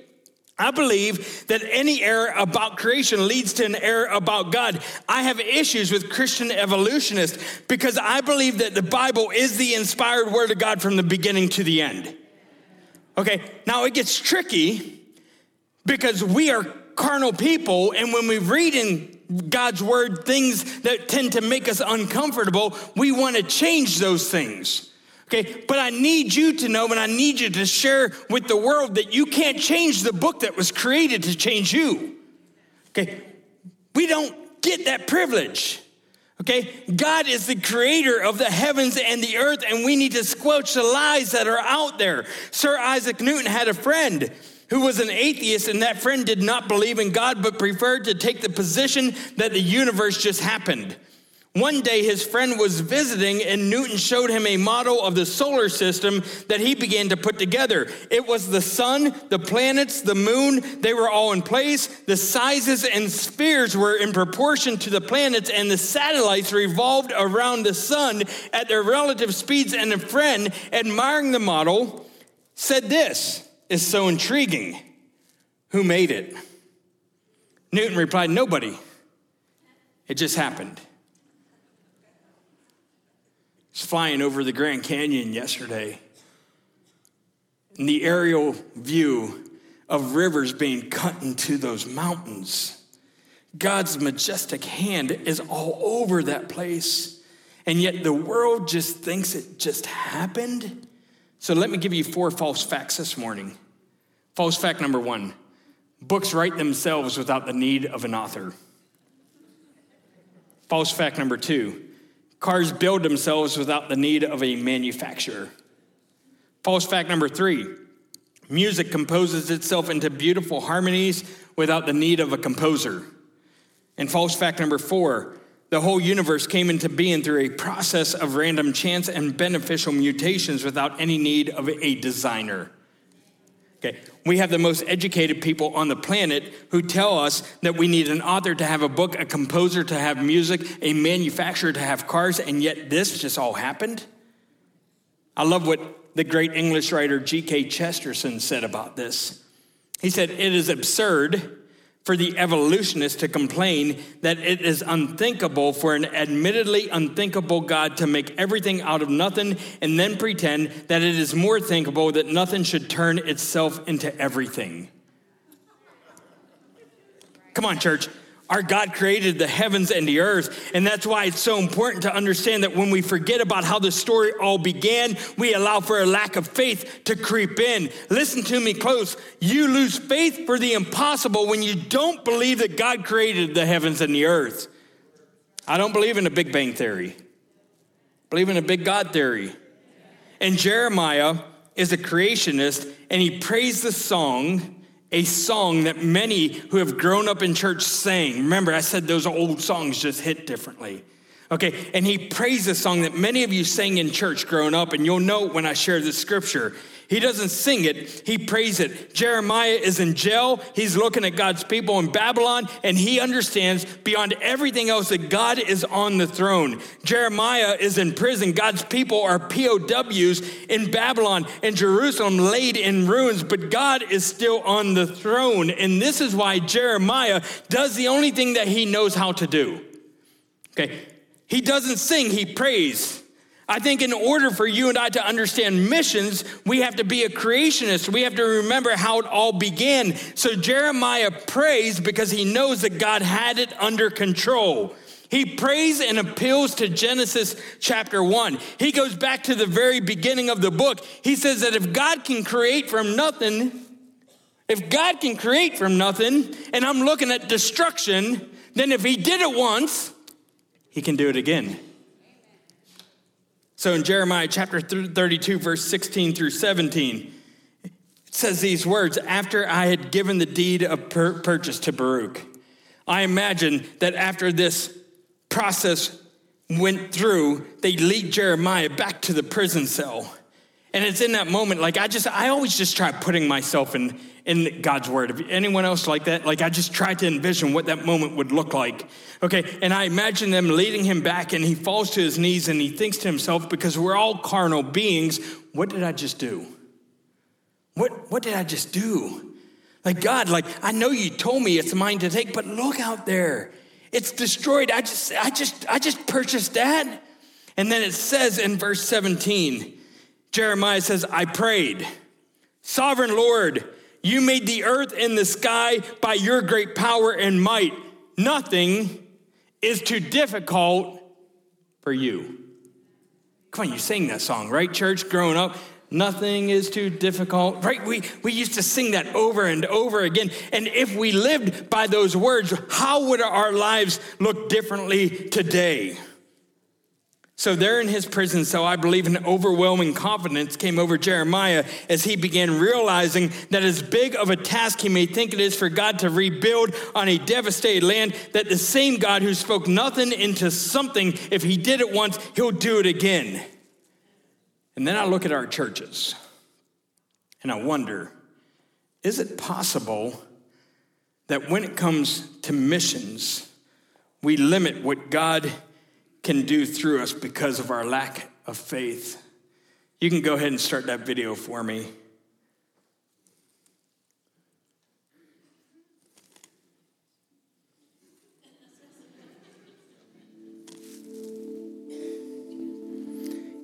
I believe that any error about creation leads to an error about God. I have issues with Christian evolutionists because I believe that the Bible is the inspired word of God from the beginning to the end. Okay, now it gets tricky because we are carnal people, and when we read in God's word things that tend to make us uncomfortable, we want to change those things. Okay, but I need you to know and I need you to share with the world that you can't change the book that was created to change you. Okay, we don't get that privilege. Okay, God is the creator of the heavens and the earth, and we need to squelch the lies that are out there. Sir Isaac Newton had a friend who was an atheist, and that friend did not believe in God but preferred to take the position that the universe just happened. One day, his friend was visiting, and Newton showed him a model of the solar system that he began to put together. It was the sun, the planets, the moon, they were all in place. The sizes and spheres were in proportion to the planets, and the satellites revolved around the sun at their relative speeds. And a friend, admiring the model, said, This is so intriguing. Who made it? Newton replied, Nobody. It just happened was flying over the Grand Canyon yesterday. And the aerial view of rivers being cut into those mountains. God's majestic hand is all over that place. And yet the world just thinks it just happened. So let me give you four false facts this morning. False fact number one books write themselves without the need of an author. False fact number two Cars build themselves without the need of a manufacturer. False fact number three music composes itself into beautiful harmonies without the need of a composer. And false fact number four the whole universe came into being through a process of random chance and beneficial mutations without any need of a designer. Okay, we have the most educated people on the planet who tell us that we need an author to have a book, a composer to have music, a manufacturer to have cars, and yet this just all happened. I love what the great English writer G.K. Chesterton said about this. He said, It is absurd, for the evolutionist to complain that it is unthinkable for an admittedly unthinkable God to make everything out of nothing and then pretend that it is more thinkable that nothing should turn itself into everything. Come on, church. Our God created the heavens and the earth. And that's why it's so important to understand that when we forget about how the story all began, we allow for a lack of faith to creep in. Listen to me close. You lose faith for the impossible when you don't believe that God created the heavens and the earth. I don't believe in a Big Bang theory. I believe in a big God theory. And Jeremiah is a creationist and he praised the song a song that many who have grown up in church sang. Remember, I said those old songs just hit differently. Okay, and he praised a song that many of you sang in church growing up, and you'll know when I share the scripture. He doesn't sing it, he prays it. Jeremiah is in jail. He's looking at God's people in Babylon, and he understands beyond everything else that God is on the throne. Jeremiah is in prison. God's people are POWs in Babylon and Jerusalem laid in ruins, but God is still on the throne. And this is why Jeremiah does the only thing that he knows how to do. Okay, he doesn't sing, he prays. I think in order for you and I to understand missions, we have to be a creationist. We have to remember how it all began. So Jeremiah prays because he knows that God had it under control. He prays and appeals to Genesis chapter 1. He goes back to the very beginning of the book. He says that if God can create from nothing, if God can create from nothing, and I'm looking at destruction, then if He did it once, He can do it again. So in Jeremiah chapter 32, verse 16 through 17, it says these words After I had given the deed of pur- purchase to Baruch, I imagine that after this process went through, they lead Jeremiah back to the prison cell. And it's in that moment, like I just, I always just try putting myself in, in God's word. If anyone else like that? Like I just try to envision what that moment would look like. Okay, and I imagine them leading him back and he falls to his knees and he thinks to himself, because we're all carnal beings, what did I just do? What, what did I just do? Like, God, like, I know you told me it's mine to take, but look out there. It's destroyed. I just, I just, I just purchased that. And then it says in verse 17, Jeremiah says, I prayed, Sovereign Lord, you made the earth and the sky by your great power and might. Nothing is too difficult for you. Come on, you sang that song, right, church, growing up? Nothing is too difficult, right? We, we used to sing that over and over again. And if we lived by those words, how would our lives look differently today? So, there in his prison cell, I believe an overwhelming confidence came over Jeremiah as he began realizing that as big of a task he may think it is for God to rebuild on a devastated land, that the same God who spoke nothing into something, if he did it once, he'll do it again. And then I look at our churches and I wonder is it possible that when it comes to missions, we limit what God can do through us because of our lack of faith. You can go ahead and start that video for me.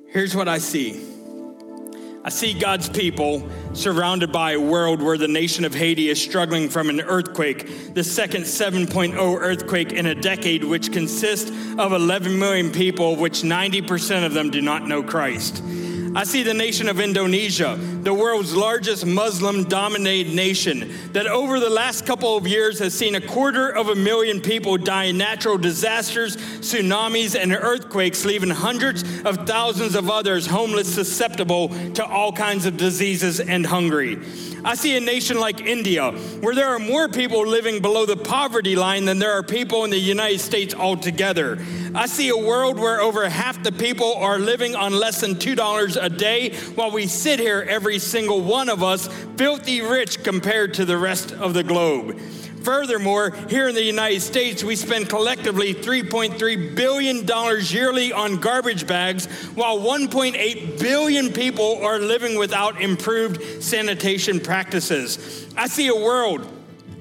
Here's what I see. I see God's people surrounded by a world where the nation of Haiti is struggling from an earthquake, the second 7.0 earthquake in a decade, which consists of 11 million people, of which 90% of them do not know Christ. I see the nation of Indonesia, the world's largest Muslim dominated nation, that over the last couple of years has seen a quarter of a million people die in natural disasters, tsunamis, and earthquakes, leaving hundreds of thousands of others homeless, susceptible to all kinds of diseases and hungry. I see a nation like India, where there are more people living below the poverty line than there are people in the United States altogether. I see a world where over half the people are living on less than $2 a day, while we sit here, every single one of us, filthy rich compared to the rest of the globe. Furthermore, here in the United States, we spend collectively $3.3 billion yearly on garbage bags, while 1.8 billion people are living without improved sanitation practices. I see a world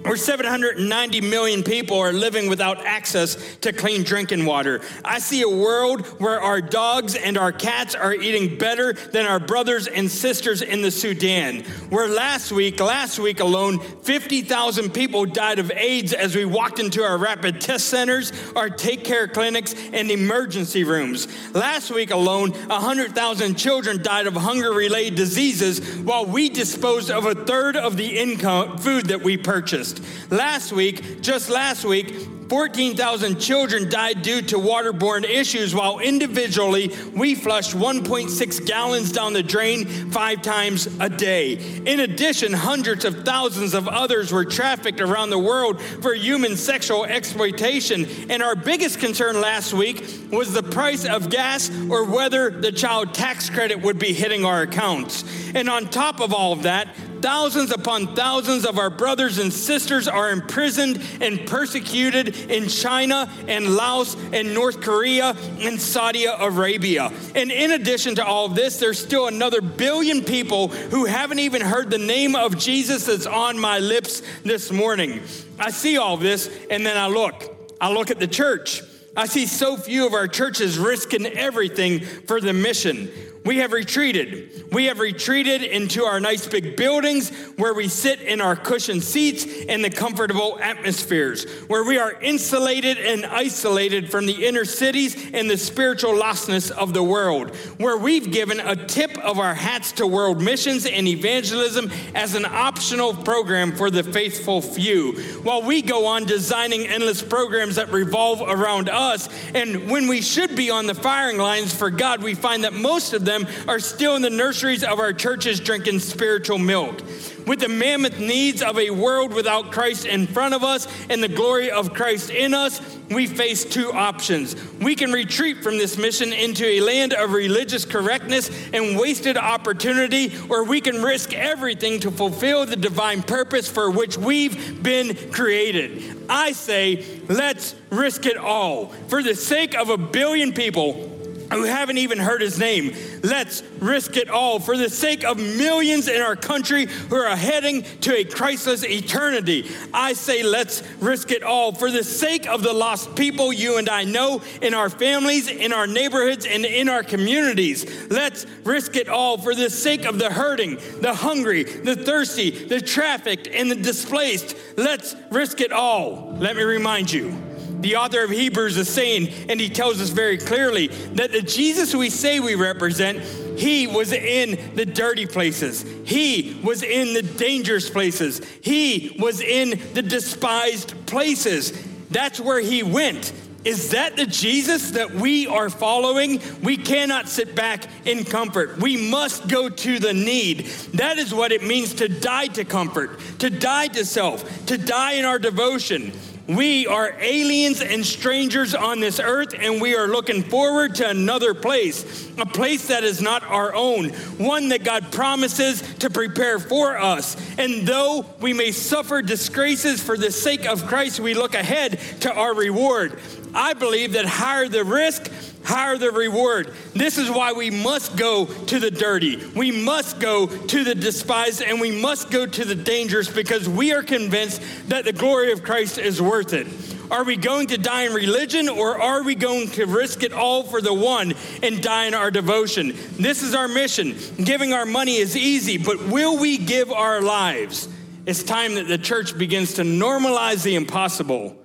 where 790 million people are living without access to clean drinking water. I see a world where our dogs and our cats are eating better than our brothers and sisters in the Sudan. Where last week, last week alone, 50,000 people died of AIDS as we walked into our rapid test centers, our take care clinics, and emergency rooms. Last week alone, 100,000 children died of hunger related diseases while we disposed of a third of the income food that we purchased. Last week, just last week, 14,000 children died due to waterborne issues, while individually we flushed 1.6 gallons down the drain five times a day. In addition, hundreds of thousands of others were trafficked around the world for human sexual exploitation. And our biggest concern last week was the price of gas or whether the child tax credit would be hitting our accounts. And on top of all of that, Thousands upon thousands of our brothers and sisters are imprisoned and persecuted in China and Laos and North Korea and Saudi Arabia. And in addition to all of this, there's still another billion people who haven't even heard the name of Jesus that's on my lips this morning. I see all this and then I look. I look at the church. I see so few of our churches risking everything for the mission. We have retreated. We have retreated into our nice big buildings where we sit in our cushioned seats in the comfortable atmospheres, where we are insulated and isolated from the inner cities and the spiritual lostness of the world, where we've given a tip of our hats to world missions and evangelism as an optional program for the faithful few, while we go on designing endless programs that revolve around us. And when we should be on the firing lines for God, we find that most of them them are still in the nurseries of our churches drinking spiritual milk. With the mammoth needs of a world without Christ in front of us and the glory of Christ in us, we face two options. We can retreat from this mission into a land of religious correctness and wasted opportunity, or we can risk everything to fulfill the divine purpose for which we've been created. I say, let's risk it all. For the sake of a billion people, who haven't even heard his name. Let's risk it all for the sake of millions in our country who are heading to a Christless eternity. I say, let's risk it all for the sake of the lost people you and I know in our families, in our neighborhoods, and in our communities. Let's risk it all for the sake of the hurting, the hungry, the thirsty, the trafficked, and the displaced. Let's risk it all. Let me remind you the author of Hebrews is saying, and he tells us very clearly that the Jesus we say we represent, he was in the dirty places. He was in the dangerous places. He was in the despised places. That's where he went. Is that the Jesus that we are following? We cannot sit back in comfort. We must go to the need. That is what it means to die to comfort, to die to self, to die in our devotion. We are aliens and strangers on this earth, and we are looking forward to another place, a place that is not our own, one that God promises to prepare for us. And though we may suffer disgraces for the sake of Christ, we look ahead to our reward. I believe that higher the risk, higher the reward. This is why we must go to the dirty. We must go to the despised and we must go to the dangerous because we are convinced that the glory of Christ is worth it. Are we going to die in religion or are we going to risk it all for the one and die in our devotion? This is our mission. Giving our money is easy, but will we give our lives? It's time that the church begins to normalize the impossible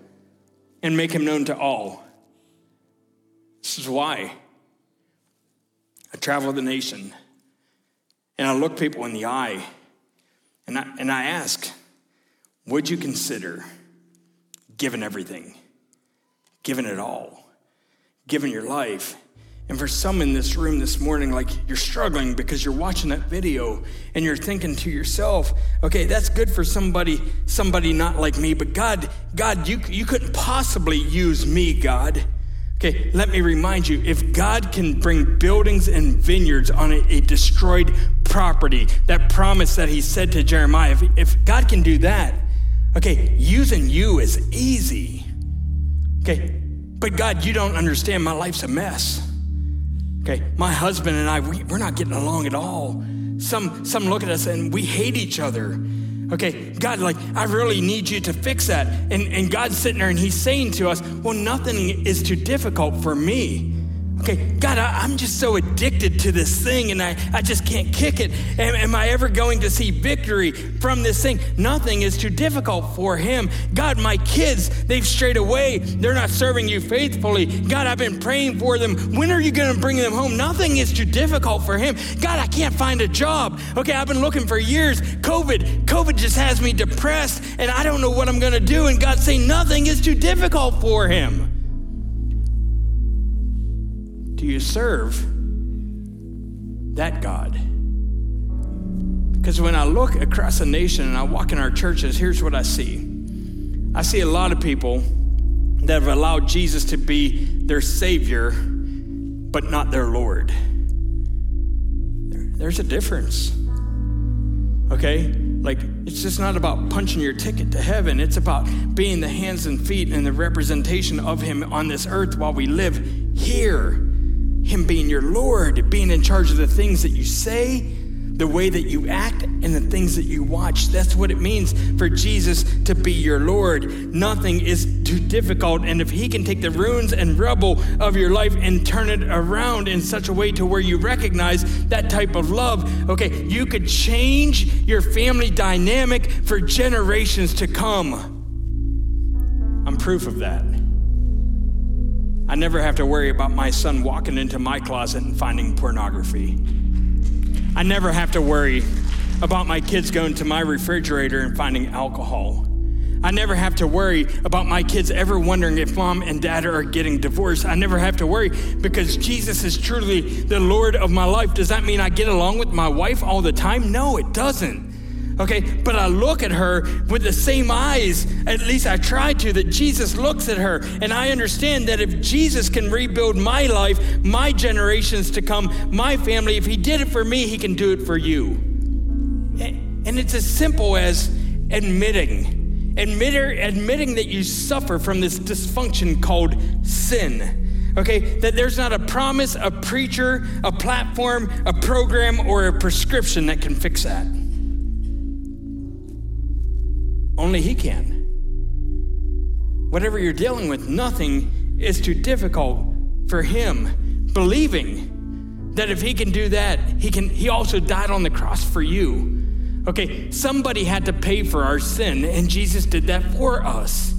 and make him known to all. This is why I travel the nation and I look people in the eye and I, and I ask, would you consider giving everything, giving it all, giving your life? And for some in this room this morning, like you're struggling because you're watching that video and you're thinking to yourself, okay, that's good for somebody, somebody not like me, but God, God, you, you couldn't possibly use me, God. Okay, let me remind you if God can bring buildings and vineyards on a, a destroyed property, that promise that he said to Jeremiah, if, if God can do that, okay, using you is easy. Okay, but God, you don't understand. My life's a mess. Okay, my husband and I, we, we're not getting along at all. Some, some look at us and we hate each other. Okay, God, like, I really need you to fix that. And, and God's sitting there and He's saying to us, Well, nothing is too difficult for me. Okay, God, I, am just so addicted to this thing and I, I just can't kick it. Am, am, I ever going to see victory from this thing? Nothing is too difficult for him. God, my kids, they've strayed away. They're not serving you faithfully. God, I've been praying for them. When are you going to bring them home? Nothing is too difficult for him. God, I can't find a job. Okay, I've been looking for years. COVID, COVID just has me depressed and I don't know what I'm going to do. And God's saying nothing is too difficult for him do you serve that God? Because when I look across the nation and I walk in our churches, here's what I see I see a lot of people that have allowed Jesus to be their Savior, but not their Lord. There's a difference. Okay? Like, it's just not about punching your ticket to heaven. It's about being the hands and feet and the representation of Him on this earth while we live here. Him being your Lord, being in charge of the things that you say, the way that you act, and the things that you watch. That's what it means for Jesus to be your Lord. Nothing is too difficult. And if He can take the ruins and rubble of your life and turn it around in such a way to where you recognize that type of love, okay, you could change your family dynamic for generations to come. I'm proof of that. I never have to worry about my son walking into my closet and finding pornography. I never have to worry about my kids going to my refrigerator and finding alcohol. I never have to worry about my kids ever wondering if mom and dad are getting divorced. I never have to worry because Jesus is truly the Lord of my life. Does that mean I get along with my wife all the time? No, it doesn't. Okay, but I look at her with the same eyes, at least I try to, that Jesus looks at her. And I understand that if Jesus can rebuild my life, my generations to come, my family, if he did it for me, he can do it for you. And it's as simple as admitting, admitting, admitting that you suffer from this dysfunction called sin okay? That there's not a promise, a preacher, a platform, a program, or a prescription that can fix that. Only He can. Whatever you're dealing with, nothing is too difficult for Him. Believing that if He can do that, He can. He also died on the cross for you. Okay, somebody had to pay for our sin, and Jesus did that for us.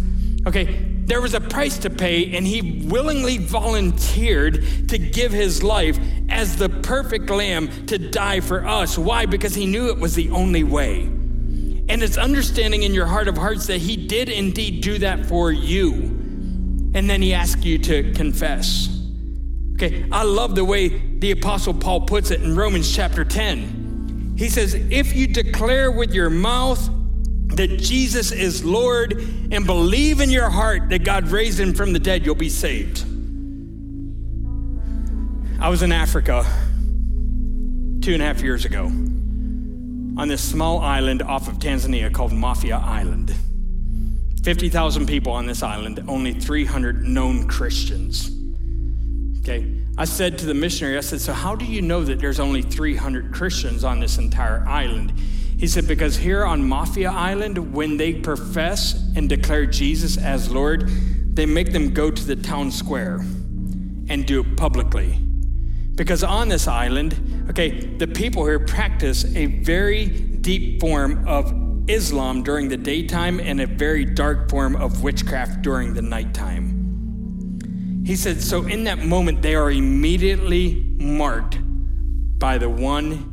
Okay, there was a price to pay, and he willingly volunteered to give his life as the perfect lamb to die for us. Why? Because he knew it was the only way. And it's understanding in your heart of hearts that He did indeed do that for you. And then He asks you to confess. Okay, I love the way the Apostle Paul puts it in Romans chapter 10. He says, If you declare with your mouth that Jesus is Lord and believe in your heart that God raised him from the dead, you'll be saved. I was in Africa two and a half years ago on this small island off of Tanzania called Mafia Island. 50,000 people on this island, only 300 known Christians. Okay, I said to the missionary, I said, So how do you know that there's only 300 Christians on this entire island? He said, Because here on Mafia Island, when they profess and declare Jesus as Lord, they make them go to the town square and do it publicly. Because on this island, okay, the people here practice a very deep form of Islam during the daytime and a very dark form of witchcraft during the nighttime. He said, so in that moment, they are immediately marked by the one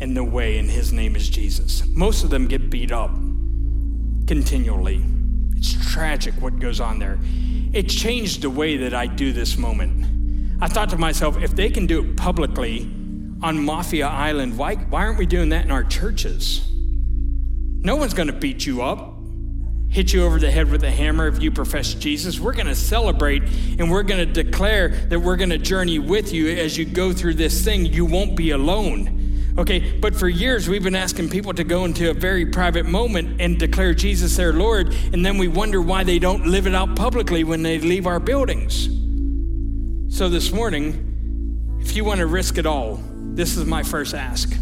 and the way, and his name is Jesus. Most of them get beat up continually. It's tragic what goes on there. It changed the way that I do this moment. I thought to myself, if they can do it publicly on Mafia Island, why, why aren't we doing that in our churches? No one's going to beat you up, hit you over the head with a hammer if you profess Jesus. We're going to celebrate and we're going to declare that we're going to journey with you as you go through this thing. You won't be alone. Okay, but for years we've been asking people to go into a very private moment and declare Jesus their Lord, and then we wonder why they don't live it out publicly when they leave our buildings. So this morning, if you want to risk it all, this is my first ask.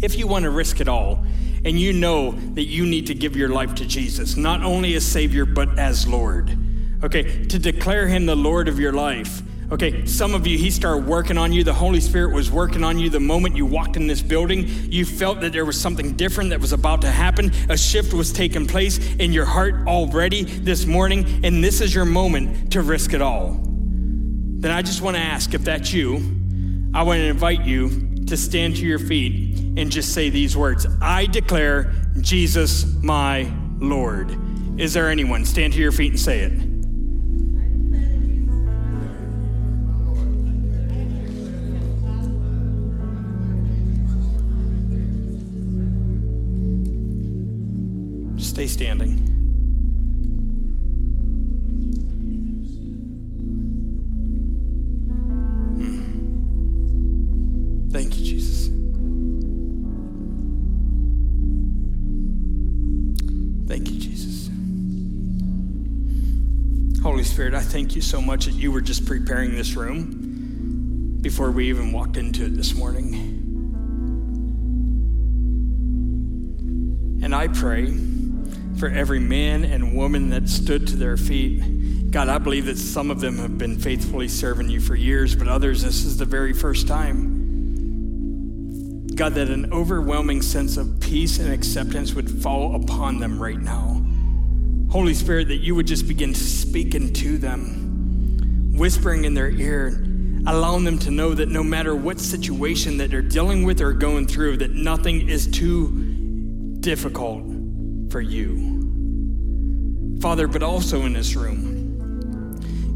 If you want to risk it all and you know that you need to give your life to Jesus, not only as Savior, but as Lord. Okay, to declare Him the Lord of your life. Okay, some of you, He started working on you. The Holy Spirit was working on you the moment you walked in this building. You felt that there was something different that was about to happen. A shift was taking place in your heart already this morning, and this is your moment to risk it all. Then I just want to ask if that's you, I want to invite you to stand to your feet and just say these words I declare Jesus my Lord. Is there anyone? Stand to your feet and say it. Stay standing. Thank you, Jesus. Thank you, Jesus. Holy Spirit, I thank you so much that you were just preparing this room before we even walked into it this morning. And I pray for every man and woman that stood to their feet. God, I believe that some of them have been faithfully serving you for years, but others, this is the very first time. God, that an overwhelming sense of peace and acceptance would fall upon them right now. Holy Spirit, that you would just begin speaking to them, whispering in their ear, allowing them to know that no matter what situation that they're dealing with or going through, that nothing is too difficult for you. Father, but also in this room,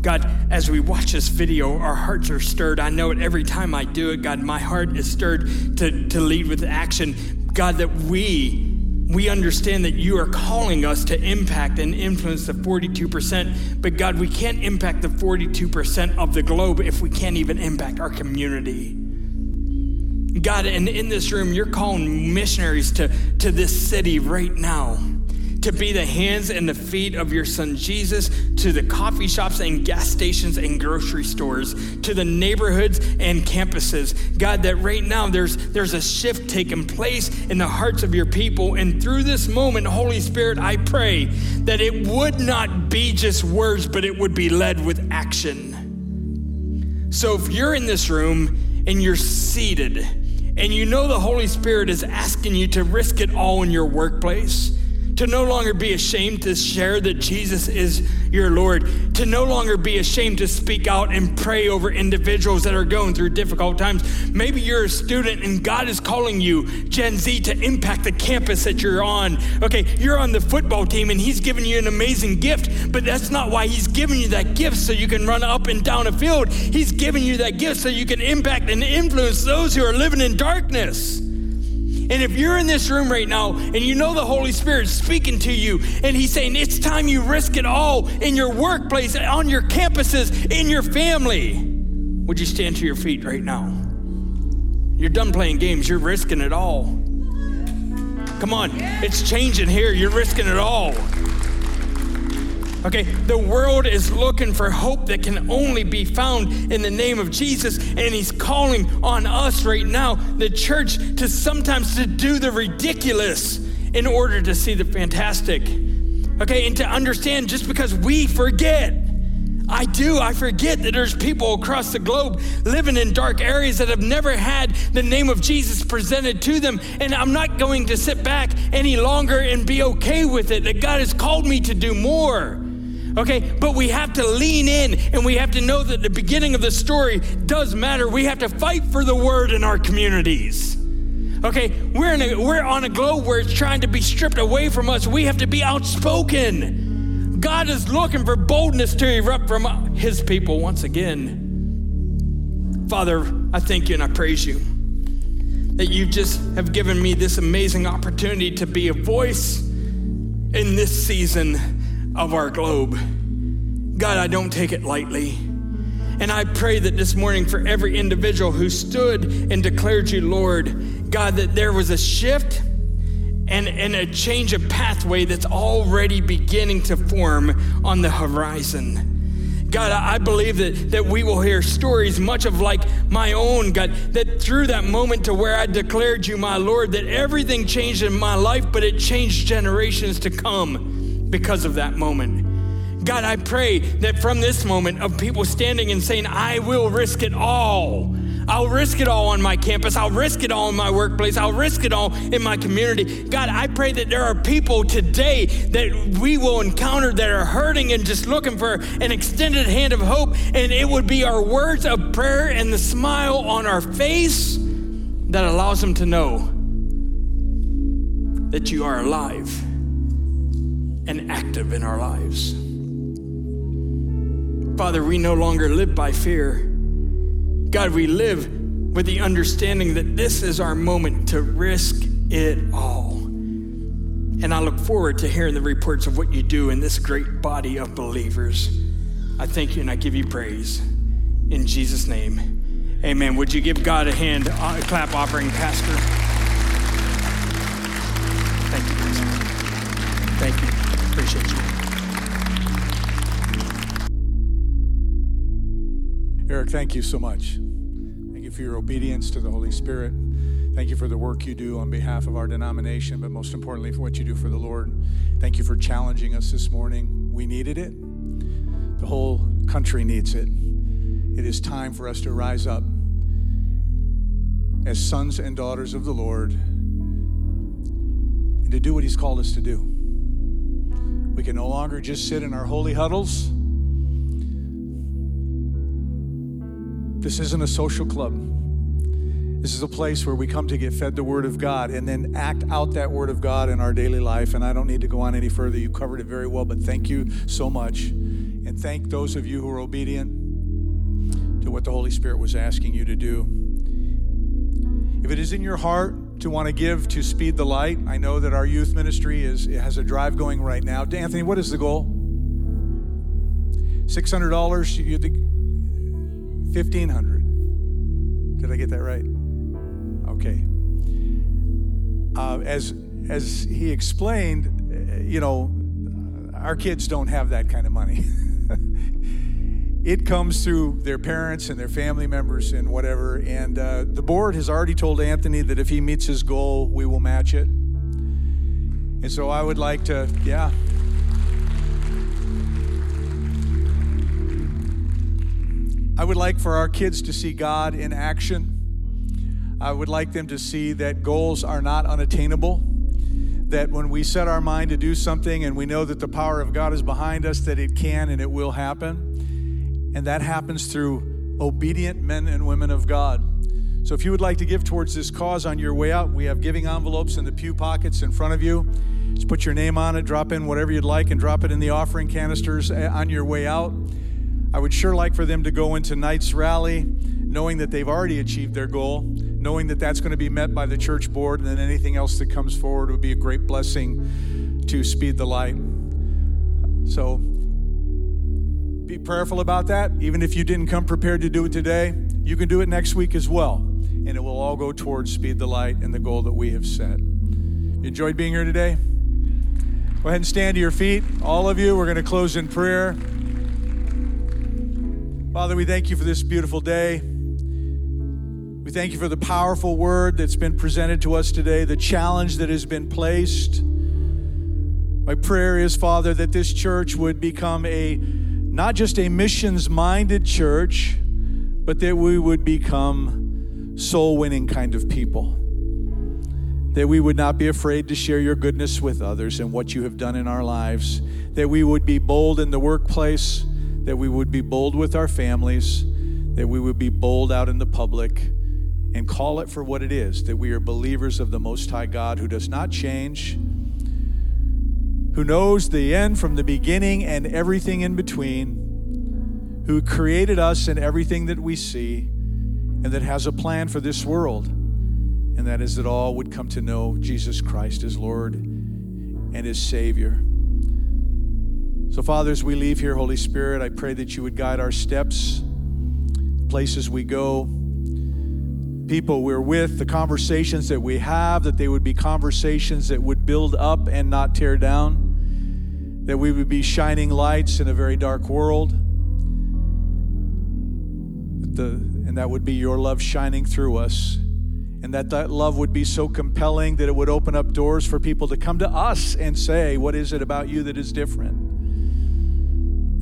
God, as we watch this video, our hearts are stirred. I know it every time I do it, God, my heart is stirred to, to lead with action. God, that we we understand that you are calling us to impact and influence the 42%, but God, we can't impact the 42% of the globe if we can't even impact our community. God, and in this room, you're calling missionaries to, to this city right now to be the hands and the feet of your son Jesus to the coffee shops and gas stations and grocery stores, to the neighborhoods and campuses. God, that right now there's there's a shift taking place in the hearts of your people. And through this moment, Holy Spirit, I pray that it would not be just words, but it would be led with action. So if you're in this room and you're seated, and you know the Holy Spirit is asking you to risk it all in your workplace, to no longer be ashamed to share that Jesus is your Lord, to no longer be ashamed to speak out and pray over individuals that are going through difficult times. Maybe you're a student and God is calling you, Gen Z, to impact the campus that you're on. Okay, you're on the football team and He's given you an amazing gift, but that's not why He's given you that gift so you can run up and down a field. He's given you that gift so you can impact and influence those who are living in darkness. And if you're in this room right now and you know the Holy Spirit speaking to you and He's saying it's time you risk it all in your workplace, on your campuses, in your family, would you stand to your feet right now? You're done playing games, you're risking it all. Come on, it's changing here, you're risking it all. Okay, the world is looking for hope that can only be found in the name of Jesus, and He's calling on us right now, the church, to sometimes to do the ridiculous in order to see the fantastic. Okay, and to understand just because we forget. I do. I forget that there's people across the globe living in dark areas that have never had the name of Jesus presented to them. And I'm not going to sit back any longer and be okay with it, that God has called me to do more. Okay, but we have to lean in and we have to know that the beginning of the story does matter. We have to fight for the word in our communities. Okay, we're, in a, we're on a globe where it's trying to be stripped away from us. We have to be outspoken. God is looking for boldness to erupt from his people once again. Father, I thank you and I praise you that you just have given me this amazing opportunity to be a voice in this season of our globe. God, I don't take it lightly. And I pray that this morning for every individual who stood and declared you Lord, God, that there was a shift and, and a change of pathway that's already beginning to form on the horizon. God, I believe that, that we will hear stories much of like my own, God, that through that moment to where I declared you my Lord, that everything changed in my life, but it changed generations to come because of that moment. God, I pray that from this moment of people standing and saying, I will risk it all I'll risk it all on my campus. I'll risk it all in my workplace. I'll risk it all in my community. God, I pray that there are people today that we will encounter that are hurting and just looking for an extended hand of hope. And it would be our words of prayer and the smile on our face that allows them to know that you are alive and active in our lives. Father, we no longer live by fear. God, we live with the understanding that this is our moment to risk it all. And I look forward to hearing the reports of what you do in this great body of believers. I thank you and I give you praise. In Jesus' name, amen. Would you give God a hand, a clap offering, Pastor? Appreciate you. Eric, thank you so much Thank you for your obedience to the Holy Spirit. Thank you for the work you do on behalf of our denomination, but most importantly, for what you do for the Lord. Thank you for challenging us this morning. We needed it, the whole country needs it. It is time for us to rise up as sons and daughters of the Lord and to do what He's called us to do. We can no longer just sit in our holy huddles This isn't a social club. This is a place where we come to get fed the Word of God and then act out that Word of God in our daily life. And I don't need to go on any further. You covered it very well, but thank you so much. And thank those of you who are obedient to what the Holy Spirit was asking you to do. If it is in your heart to want to give to Speed the Light, I know that our youth ministry is has a drive going right now. Anthony, what is the goal? $600. You think 1500 did i get that right okay uh, as as he explained uh, you know our kids don't have that kind of money it comes through their parents and their family members and whatever and uh, the board has already told anthony that if he meets his goal we will match it and so i would like to yeah I would like for our kids to see God in action. I would like them to see that goals are not unattainable, that when we set our mind to do something and we know that the power of God is behind us, that it can and it will happen. And that happens through obedient men and women of God. So if you would like to give towards this cause on your way out, we have giving envelopes in the pew pockets in front of you. Just put your name on it, drop in whatever you'd like, and drop it in the offering canisters eh, on your way out. I would sure like for them to go into Knight's rally knowing that they've already achieved their goal, knowing that that's going to be met by the church board, and then anything else that comes forward would be a great blessing to speed the light. So be prayerful about that. Even if you didn't come prepared to do it today, you can do it next week as well. And it will all go towards speed the light and the goal that we have set. You enjoyed being here today? Go ahead and stand to your feet. All of you, we're going to close in prayer. Father, we thank you for this beautiful day. We thank you for the powerful word that's been presented to us today, the challenge that has been placed. My prayer is, Father, that this church would become a not just a missions minded church, but that we would become soul winning kind of people. That we would not be afraid to share your goodness with others and what you have done in our lives. That we would be bold in the workplace that we would be bold with our families, that we would be bold out in the public and call it for what it is that we are believers of the Most High God who does not change, who knows the end from the beginning and everything in between, who created us and everything that we see, and that has a plan for this world. And that is that all would come to know Jesus Christ as Lord and as Savior. So, Father, as we leave here, Holy Spirit, I pray that you would guide our steps, the places we go, people we're with, the conversations that we have, that they would be conversations that would build up and not tear down, that we would be shining lights in a very dark world, the, and that would be your love shining through us. And that that love would be so compelling that it would open up doors for people to come to us and say, What is it about you that is different?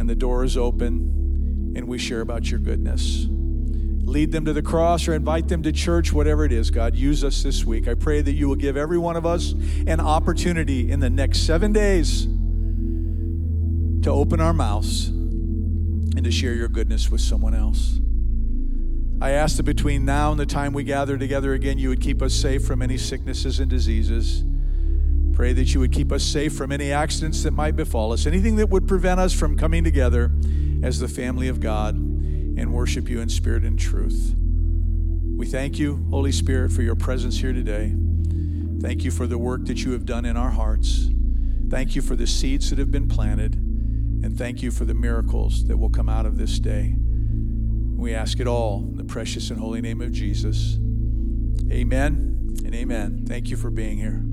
And the door is open, and we share about your goodness. Lead them to the cross or invite them to church, whatever it is, God. Use us this week. I pray that you will give every one of us an opportunity in the next seven days to open our mouths and to share your goodness with someone else. I ask that between now and the time we gather together again, you would keep us safe from any sicknesses and diseases. Pray that you would keep us safe from any accidents that might befall us, anything that would prevent us from coming together as the family of God and worship you in spirit and truth. We thank you, Holy Spirit, for your presence here today. Thank you for the work that you have done in our hearts. Thank you for the seeds that have been planted. And thank you for the miracles that will come out of this day. We ask it all in the precious and holy name of Jesus. Amen and amen. Thank you for being here.